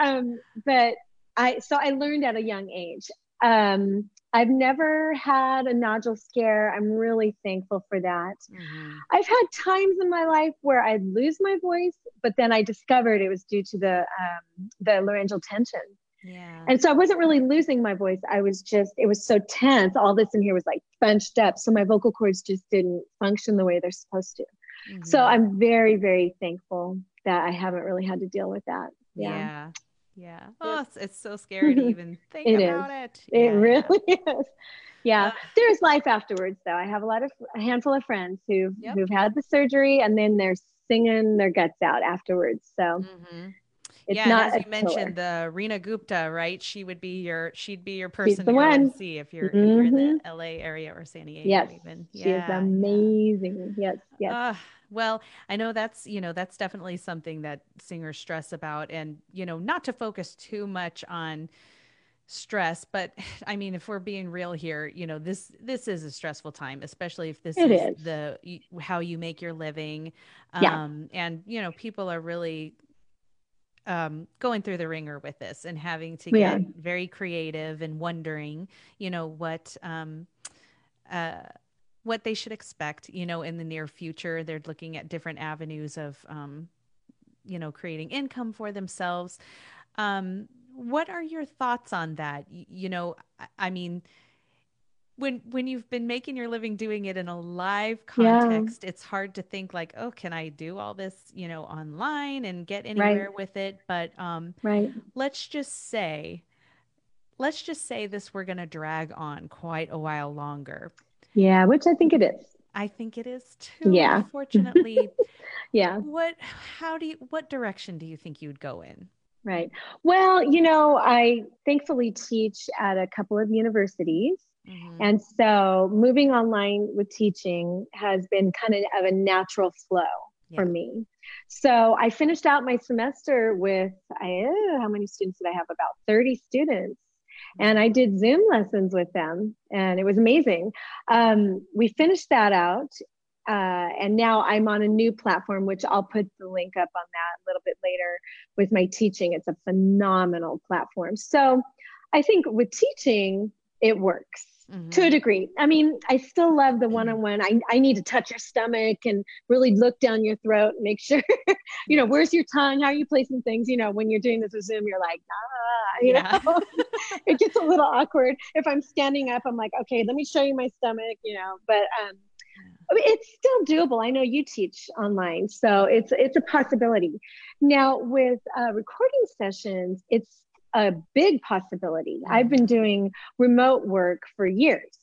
um, but I so I learned at a young age. Um, I've never had a nodule scare. I'm really thankful for that. Mm-hmm. I've had times in my life where I'd lose my voice, but then I discovered it was due to the um, the laryngeal tension. Yeah. And so I wasn't really losing my voice. I was just, it was so tense. All this in here was like bunched up. So my vocal cords just didn't function the way they're supposed to. Mm-hmm. So I'm very, very thankful that I haven't really had to deal with that. Yeah. Yeah. yeah. Oh, it's, it's, so scary to even *laughs* think it about is. it. It really *laughs* is. Yeah. Uh, There's life afterwards though. I have a lot of, a handful of friends who've, yep. who've had the surgery and then they're singing their guts out afterwards. So mm-hmm It's yeah, not as you mentioned the Reena Gupta, right? She would be your she'd be your person the to one. see if you're, mm-hmm. if you're in the mm-hmm. LA area or San Diego yes. even. Yeah, she is amazing. Yes, yes. Uh, well, I know that's, you know, that's definitely something that singers stress about and, you know, not to focus too much on stress but *sighs* i mean if we're being real here you know this this is a stressful time especially if this is, is, the how you make your living yeah. um and you know people are really um going through the wringer with this and having to get very creative and wondering you know what um uh what they should expect you know in the near future. They're looking at different avenues of um you know creating income for themselves. Um what are your thoughts on that? You know, I mean, when when you've been making your living doing it in a live context, yeah. it's hard to think like, oh, can I do all this, you know, online and get anywhere right. with it? But um, right. let's just say, let's just say this we're going to drag on quite a while longer. Yeah, which I think it is. I think it is too. Yeah. *laughs* Unfortunately. yeah. What? How do you? What direction do you think you'd go in? Right. Well, you know, I thankfully teach at a couple of universities. Mm-hmm. And so moving online with teaching has been kind of, of a natural flow yeah. for me. So I finished out my semester with, I, uh, how many students did I have? About 30 students. And I did Zoom lessons with them, and it was amazing. Um, we finished that out uh, and now I'm on a new platform, which I'll put the link up on that a little bit later with my teaching. It's a phenomenal platform. So I think with teaching, it works mm-hmm. to a degree. I mean, I still love the one on one. I I need to touch your stomach and really look down your throat and make *laughs* sure, you know, where's your tongue? How are you placing things? You know, when you're doing this with Zoom, you're like, ah, you yeah. know, *laughs* *laughs* it gets a little awkward. If I'm standing up, I'm like, okay, let me show you my stomach, you know, but, um, I mean, it's still doable. I know you teach online, so it's it's a possibility. Now with uh, recording sessions, it's a big possibility. Mm-hmm. I've been doing remote work for years,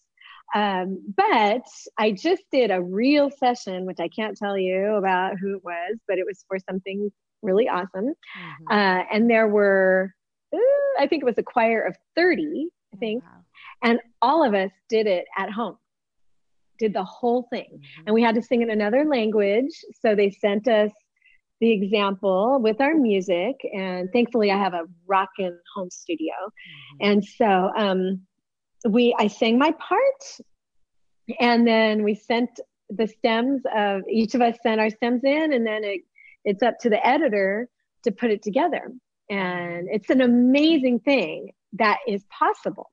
um, but I just did a real session, which I can't tell you about who it was, but it was for something really awesome. Mm-hmm. Uh, and there were, uh, I think it was a choir of thirty, I think, oh, wow. and all of us did it at home did the whole thing. Mm-hmm. And we had to sing in another language. So they sent us the example with our music. And thankfully, I have a rockin' home studio. Mm-hmm. And so um, we, I sang my part. And then we sent the stems of each of us sent our stems in, and then it, it's up to the editor to put it together. And it's an amazing thing that is possible.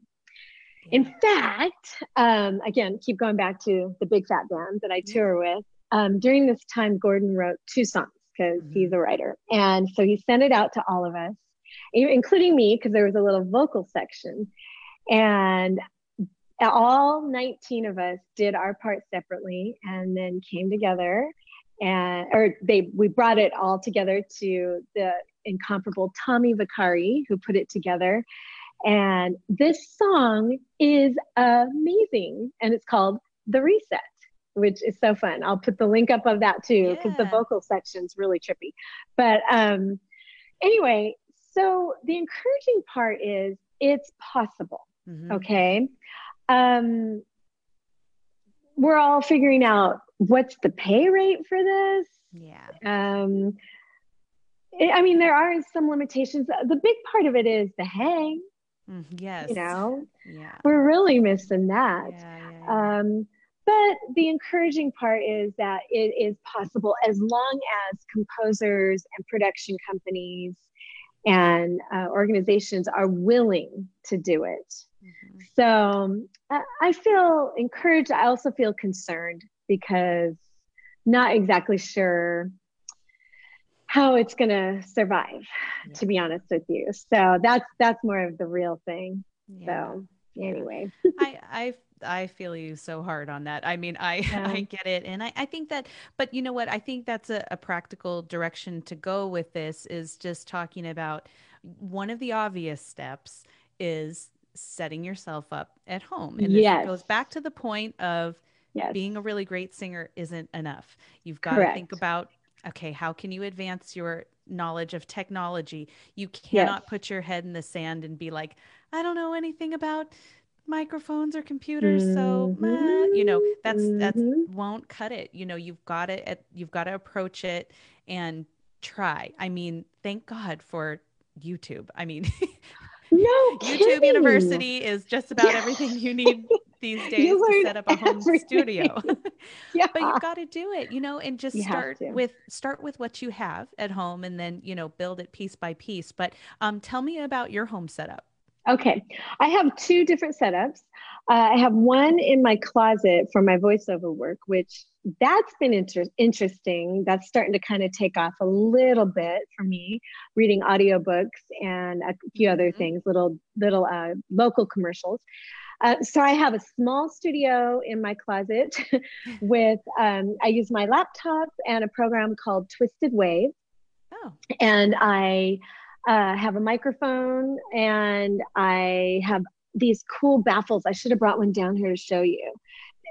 In fact, um, again, keep going back to the Big Phat Band that I tour with. Um, during this time, Gordon wrote two songs because mm-hmm. he's a writer. And so he sent it out to all of us, including me, because there was a little vocal section. And all 19 of us did our part separately and then came together and or they we brought it all together to the incomparable Tommy Vicari who put it together and this song is amazing. And it's called The Reset, which is so fun. I'll put the link up of that too, because yeah. the vocal section's really trippy. But um, anyway, so the encouraging part is it's possible. Mm-hmm. Okay. Um, we're all figuring out what's the pay rate for this. Yeah. Um, I mean, there are some limitations. The big part of it is the hang. Mm, yes. You know? Yeah. We're really missing that. Yeah, yeah, yeah. Um, but the encouraging part is that it is possible as long as composers and production companies and uh, organizations are willing to do it. Mm-hmm. So um, I feel encouraged. I also feel concerned because not exactly sure how it's going to survive yeah. to be honest with you so that's that's more of the real thing yeah. so anyway i i I feel you so hard on that. I mean, I *laughs* yeah. I get it, and I I think that, but you know what? I think that's a, a practical direction to go with this. Is just talking about one of the obvious steps is setting yourself up at home, and yes. this goes back to the point of yes. being a really great singer isn't enough. You've got Correct. to think about okay how can you advance your knowledge of technology. You cannot yes. put your head in the sand and be like, I don't know anything about microphones or computers mm-hmm. so you know that's mm-hmm. that's won't cut it. You know you've got to you've got to approach it and try. I mean thank god for youtube. I mean *laughs* no youtube university is just about everything you need these *laughs* days to set up a home everything. studio. *laughs* Yeah. but you've got to do it you know and just you start with start with what you have at home and then you know build it piece by piece. But um, tell me about your home setup Okay, I have two different setups. Uh, I have one in my closet for my voiceover work, which that's been inter- interesting. That's starting to kind of take off a little bit for me, reading audiobooks and a few other mm-hmm. things, little little uh, local commercials. Uh, so I have a small studio in my closet *laughs* with um, I use my laptop and a program called TwistedWave. Oh. And I uh, have a microphone and I have these cool baffles. I should have brought one down here to show you.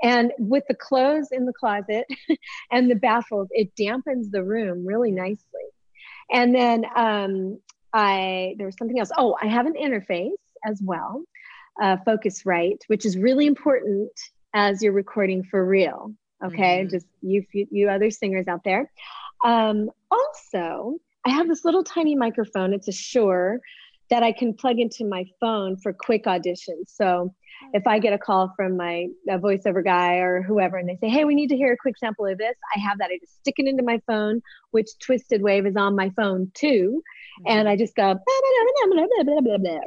And with the clothes in the closet *laughs* and the baffles, it dampens the room really nicely. And then um, I there was something else. Oh, I have an interface as well, uh, Focusrite, which is really important as you're recording for real. Okay, mm-hmm. just you you other singers out there. Um, also, I have this little tiny microphone. It's a Shure that I can plug into my phone for quick auditions. So if I get a call from my voiceover guy or whoever and they say, hey, we need to hear a quick sample of this, I have that. I just stick it into my phone, which TwistedWave is on my phone too. Mm-hmm. And I just go,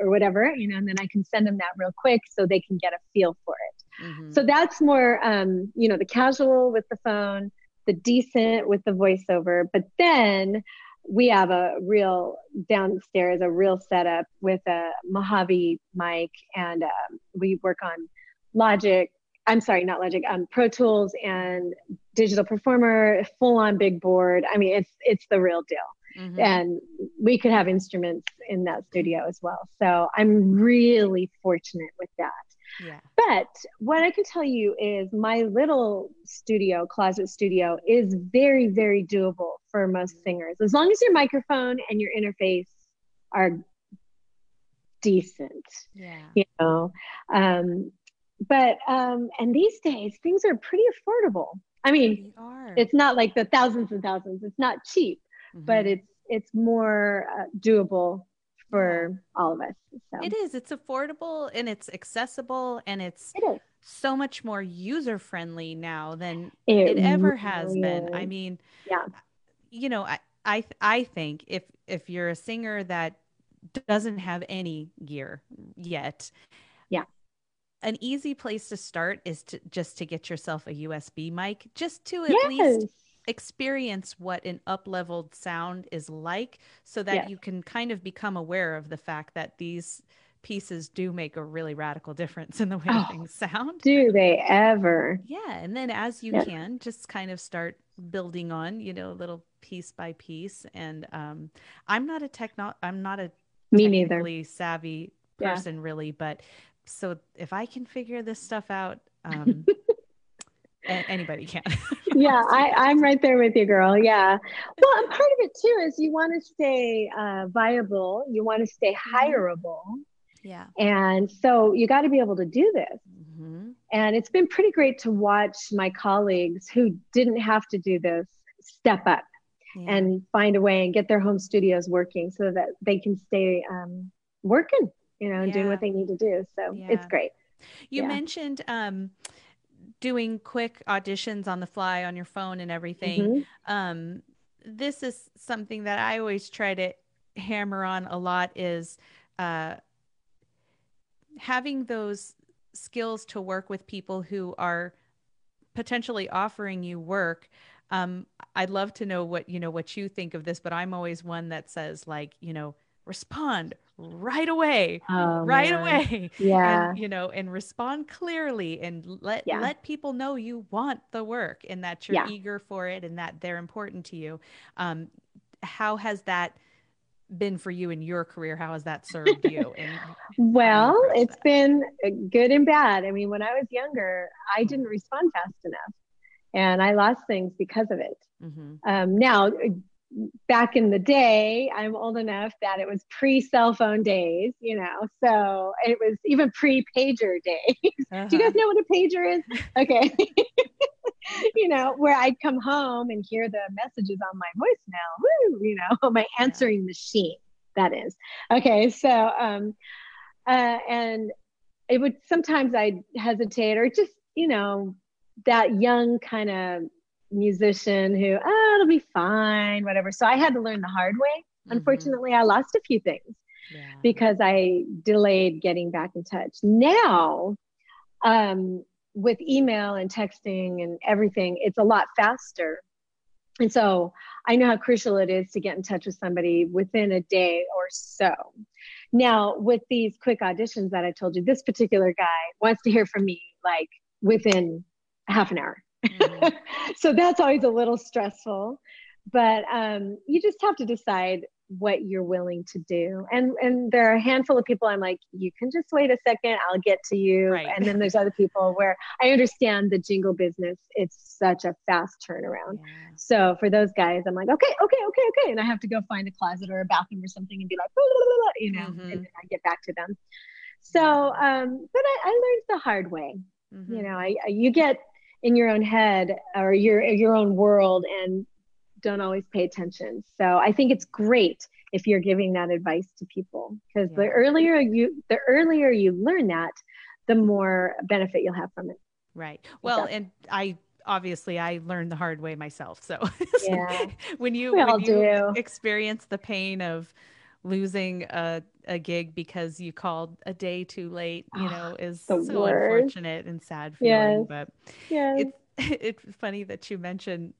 or whatever, you know, and then I can send them that real quick so they can get a feel for it. Mm-hmm. So that's more, um, you know, the casual with the phone, the decent with the voiceover. But then we have a real downstairs a real setup with a Mojave mic, and um, we work on Logic. I'm sorry, not Logic. Um, Pro Tools and Digital Performer, full on big board. I mean, it's it's the real deal. Mm-hmm. And we could have instruments in that studio as well. So I'm really fortunate with that. Yeah. But what I can tell you is my little studio, closet studio, is very, very doable for most mm-hmm. singers. As long as your microphone and your interface are decent. Yeah. You know. Um, but um, and these days things are pretty affordable. I mean, it's not like the thousands and thousands. It's not cheap, mm-hmm. but it's it's more uh, doable for all of us. So. It is. It's affordable and it's accessible and it's it so much more user friendly now than it, it ever really has been. I mean, yeah. You know, I I I think if if you're a singer that doesn't have any gear yet, yeah. An easy place to start is to just to get yourself a USB mic, just to at yes. least experience what an up leveled sound is like so that you can kind of become aware of the fact that these pieces do make a really radical difference in the way oh, things sound. Do they ever? Yeah. And then as you can, just kind of start building on, you know, little piece by piece. And um, I'm not a techno I'm not a me neither savvy person yeah. really, but so if I can figure this stuff out, um, *laughs* anybody can. *laughs* yeah, I, I'm right there with you, girl. Yeah. Well, and part of it too is you want to stay uh, viable, you want to stay mm-hmm. hireable. Yeah. And so you got to be able to do this. Mm-hmm. And it's been pretty great to watch my colleagues who didn't have to do this step up yeah. and find a way and get their home studios working so that they can stay um, working, you know, and yeah. doing what they need to do. So yeah. it's great. You mentioned um, doing quick auditions on the fly on your phone and everything. Mm-hmm. Um, this is something that I always try to hammer on a lot is uh, having those skills to work with people who are potentially offering you work. Um, I'd love to know what you know what you think of this, but I'm always one that says like you know respond right away oh, right man. away *laughs* yeah and, you know and respond clearly and let yeah. let people know you want the work and that you're yeah. eager for it and that they're important to you um how has that been for you in your career how has that served you well it's that? been uh, good and bad i mean when i was younger i didn't respond fast enough and i lost things because of it mm-hmm. um, now back in the day, I'm old enough that it was pre cell phone days, you know, so it was even pre pager *laughs* days. Uh-huh. Do you guys uh-huh. know what a pager is? Okay. *laughs* you know, where I'd come home and hear the messages on my voicemail, woo, you know, *laughs* my answering machine, that is. Okay. So, um, uh, and it would sometimes I'd hesitate or just, you know, that young kind of musician who, oh, it'll be fine, whatever. So I had to learn the hard way. Mm-hmm. Unfortunately, I lost a few things yeah. because I delayed getting back in touch. Now, um, with email and texting and everything, it's a lot faster. And so I know how crucial it is to get in touch with somebody within a day or so. Now, with these quick auditions that I told you, this particular guy wants to hear from me like within half an hour. Mm-hmm. *laughs* so that's always a little stressful. But um, you just have to decide what you're willing to do. And and there are a handful of people I'm like, you can just wait a second, I'll get to you. Right. And then there's other people where I understand the jingle business, it's such a fast turnaround. Yeah. So for those guys, I'm like, okay, okay, okay, okay. And I have to go find a closet or a bathroom or something and be like, blah, blah, blah, you know, mm-hmm. and I get back to them. So um, but I, I learned the hard way. Mm-hmm. You know, I, I you get in your own head or your your own world and don't always pay attention. So I think it's great if you're giving that advice to people because yeah. the earlier you the earlier you learn that, the more benefit you'll have from it. Right. Well, and I obviously I learned the hard way myself. So *laughs* yeah. when you, when you experience the pain of losing a, a gig because you called a day too late, you ah, know, is so worst. unfortunate and sad feeling. Yes. But yes. it's *laughs* it's funny that you mentioned,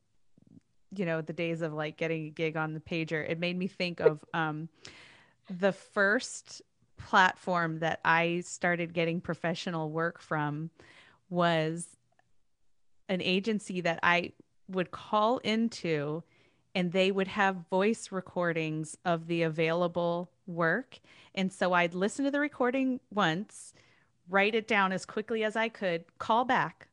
you know, the days of like getting a gig on the pager. It made me think of um the first platform that I started getting professional work from was an agency that I would call into and they would have voice recordings of the available work. And so I'd listen to the recording once, write it down as quickly as I could, call back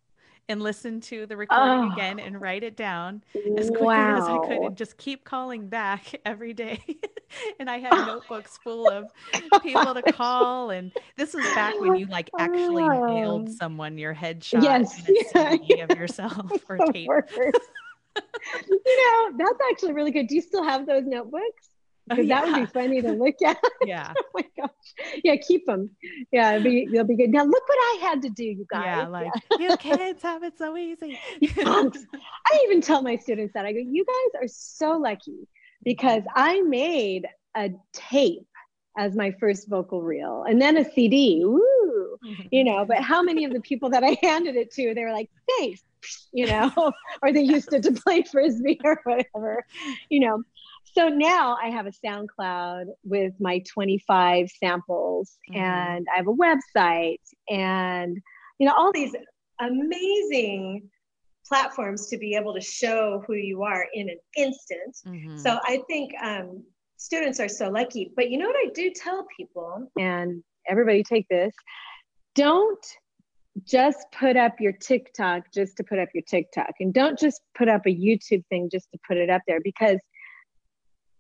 and listen to the recording oh. again and write it down as quickly wow. as I could and just keep calling back *laughs* every day. *laughs* and I had notebooks full of *laughs* people to call. And this was back when you like actually oh. mailed someone your headshot yes. and yeah. of yourself or tape you know, that's actually really good. Do you still have those notebooks? Because oh, yeah. that would be funny to look at. *laughs* Yeah. oh my gosh. Yeah, keep them. Yeah, it'll be, it'll be good. Now look what I had to do, you guys. Yeah, like yeah. *laughs* you kids have it so easy. *laughs* I even tell my students that I go, you guys are so lucky because mm-hmm. I made a tape as my first vocal reel and then a CD. Woo, mm-hmm. you know, but how many of the people that I handed it to, they were like, thanks, you know, *laughs* or they used it to play frisbee or whatever, you know. So now I have a SoundCloud with my 25 samples mm-hmm. and I have a website and, you know, all these amazing platforms to be able to show who you are in an instant. Mm-hmm. So I think um, students are so lucky. But you know what I do tell people, and everybody take this don't just put up your TikTok just to put up your TikTok and don't just put up a YouTube thing just to put it up there because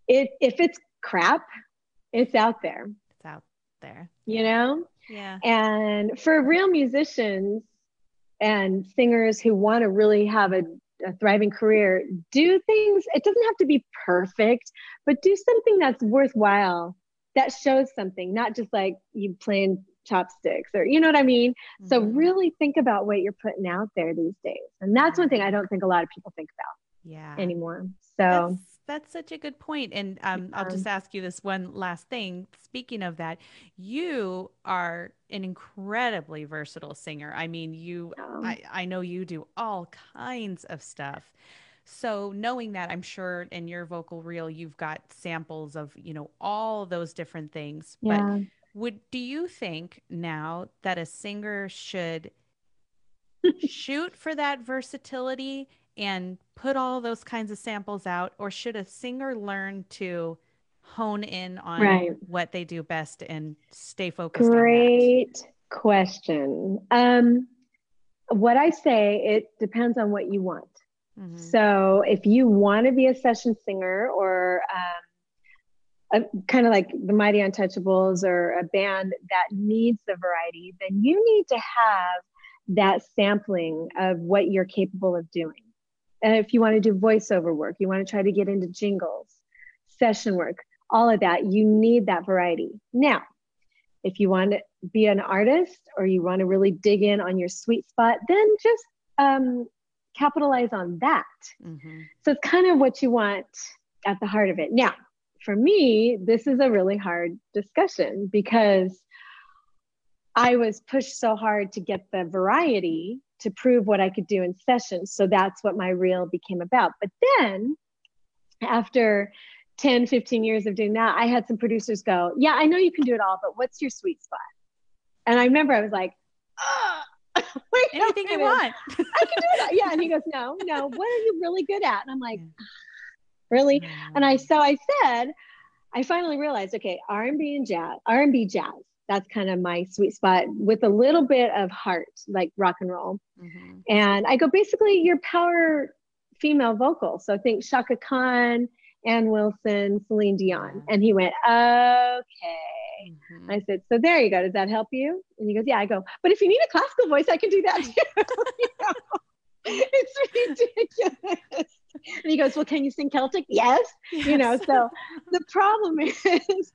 it if it's crap, it's out there. It's out there. You know? Yeah. And for real musicians and singers who want to really have a, a thriving career, do things, it doesn't have to be perfect, but do something that's worthwhile that shows something, not just like you playing chopsticks or you know what I mean? Mm-hmm. So really think about what you're putting out there these days. And that's one thing I don't think a lot of people think about yeah anymore. So that's, that's such a good point. And um, I'll just ask you this one last thing. Speaking of that, you are an incredibly versatile singer. I mean, you, I, I know you do all kinds of stuff. So knowing that, I'm sure in your vocal reel, you've got samples of, you know, all those different things. Yeah. But would do you think now that a singer should *laughs* shoot for that versatility and put all those kinds of samples out or should a singer learn to hone in on right. what they do best and stay focused great question um what i say it depends on what you want Mm-hmm. So if you want to be a session singer or um, kind of like the Mighty Untouchables or a band that needs the variety, then you need to have that sampling of what you're capable of doing. And if you want to do voiceover work, you want to try to get into jingles, session work, all of that, you need that variety. Now, if you want to be an artist or you want to really dig in on your sweet spot, then just um, capitalize on that. Mm-hmm. So it's kind of what you want at the heart of it. Now, for me, this is a really hard discussion because I was pushed so hard to get the variety to prove what I could do in sessions. So that's what my reel became about. But then after 10, 15 years of doing that, I had some producers go, Yeah, I know you can do it all, but what's your sweet spot? And I remember I was like, oh, *laughs* anything you want. I can do it. Yeah. And he *laughs* goes, No, no, what are you really good at? And I'm like, Really? And I so I said, I finally realized, okay, R&B and jazz, R&B jazz that's kind of my sweet spot with a little bit of heart, like rock and roll. Mm-hmm. And I go, basically, your power female vocal. So I think Chaka Khan, Ann Wilson, Celine Dion. And he went, okay. Mm-hmm. I said, so there you go. Does that help you? And he goes, yeah. I go, but if you need a classical voice, I can do that too. *laughs* *laughs* It's ridiculous. *laughs* And he goes, well, can you sing Celtic? Yes. yes. You know, so *laughs* the problem *laughs* is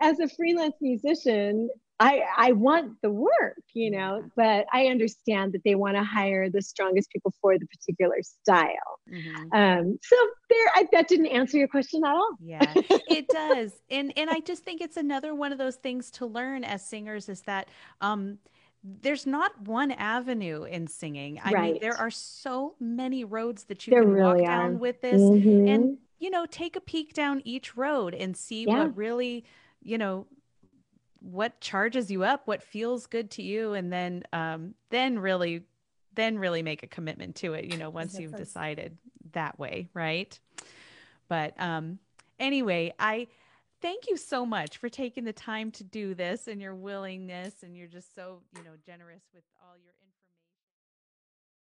as a freelance musician, I, I want the work, you know, but I understand that they want to hire the strongest people for the particular style. Mm-hmm. Um, so there, I, that didn't answer your question at all. Yeah, it does, and and I just think it's another one of those things to learn as singers is that um, there's not one avenue in singing. I right. mean, there are so many roads that you there can really walk are. down with this, mm-hmm. and you know, take a peek down each road and see yeah. what really you know what charges you up what feels good to you and then um then really then really make a commitment to it you know once you've decided that way right but um anyway i thank you so much for taking the time to do this and your willingness and you're just so you know generous with all your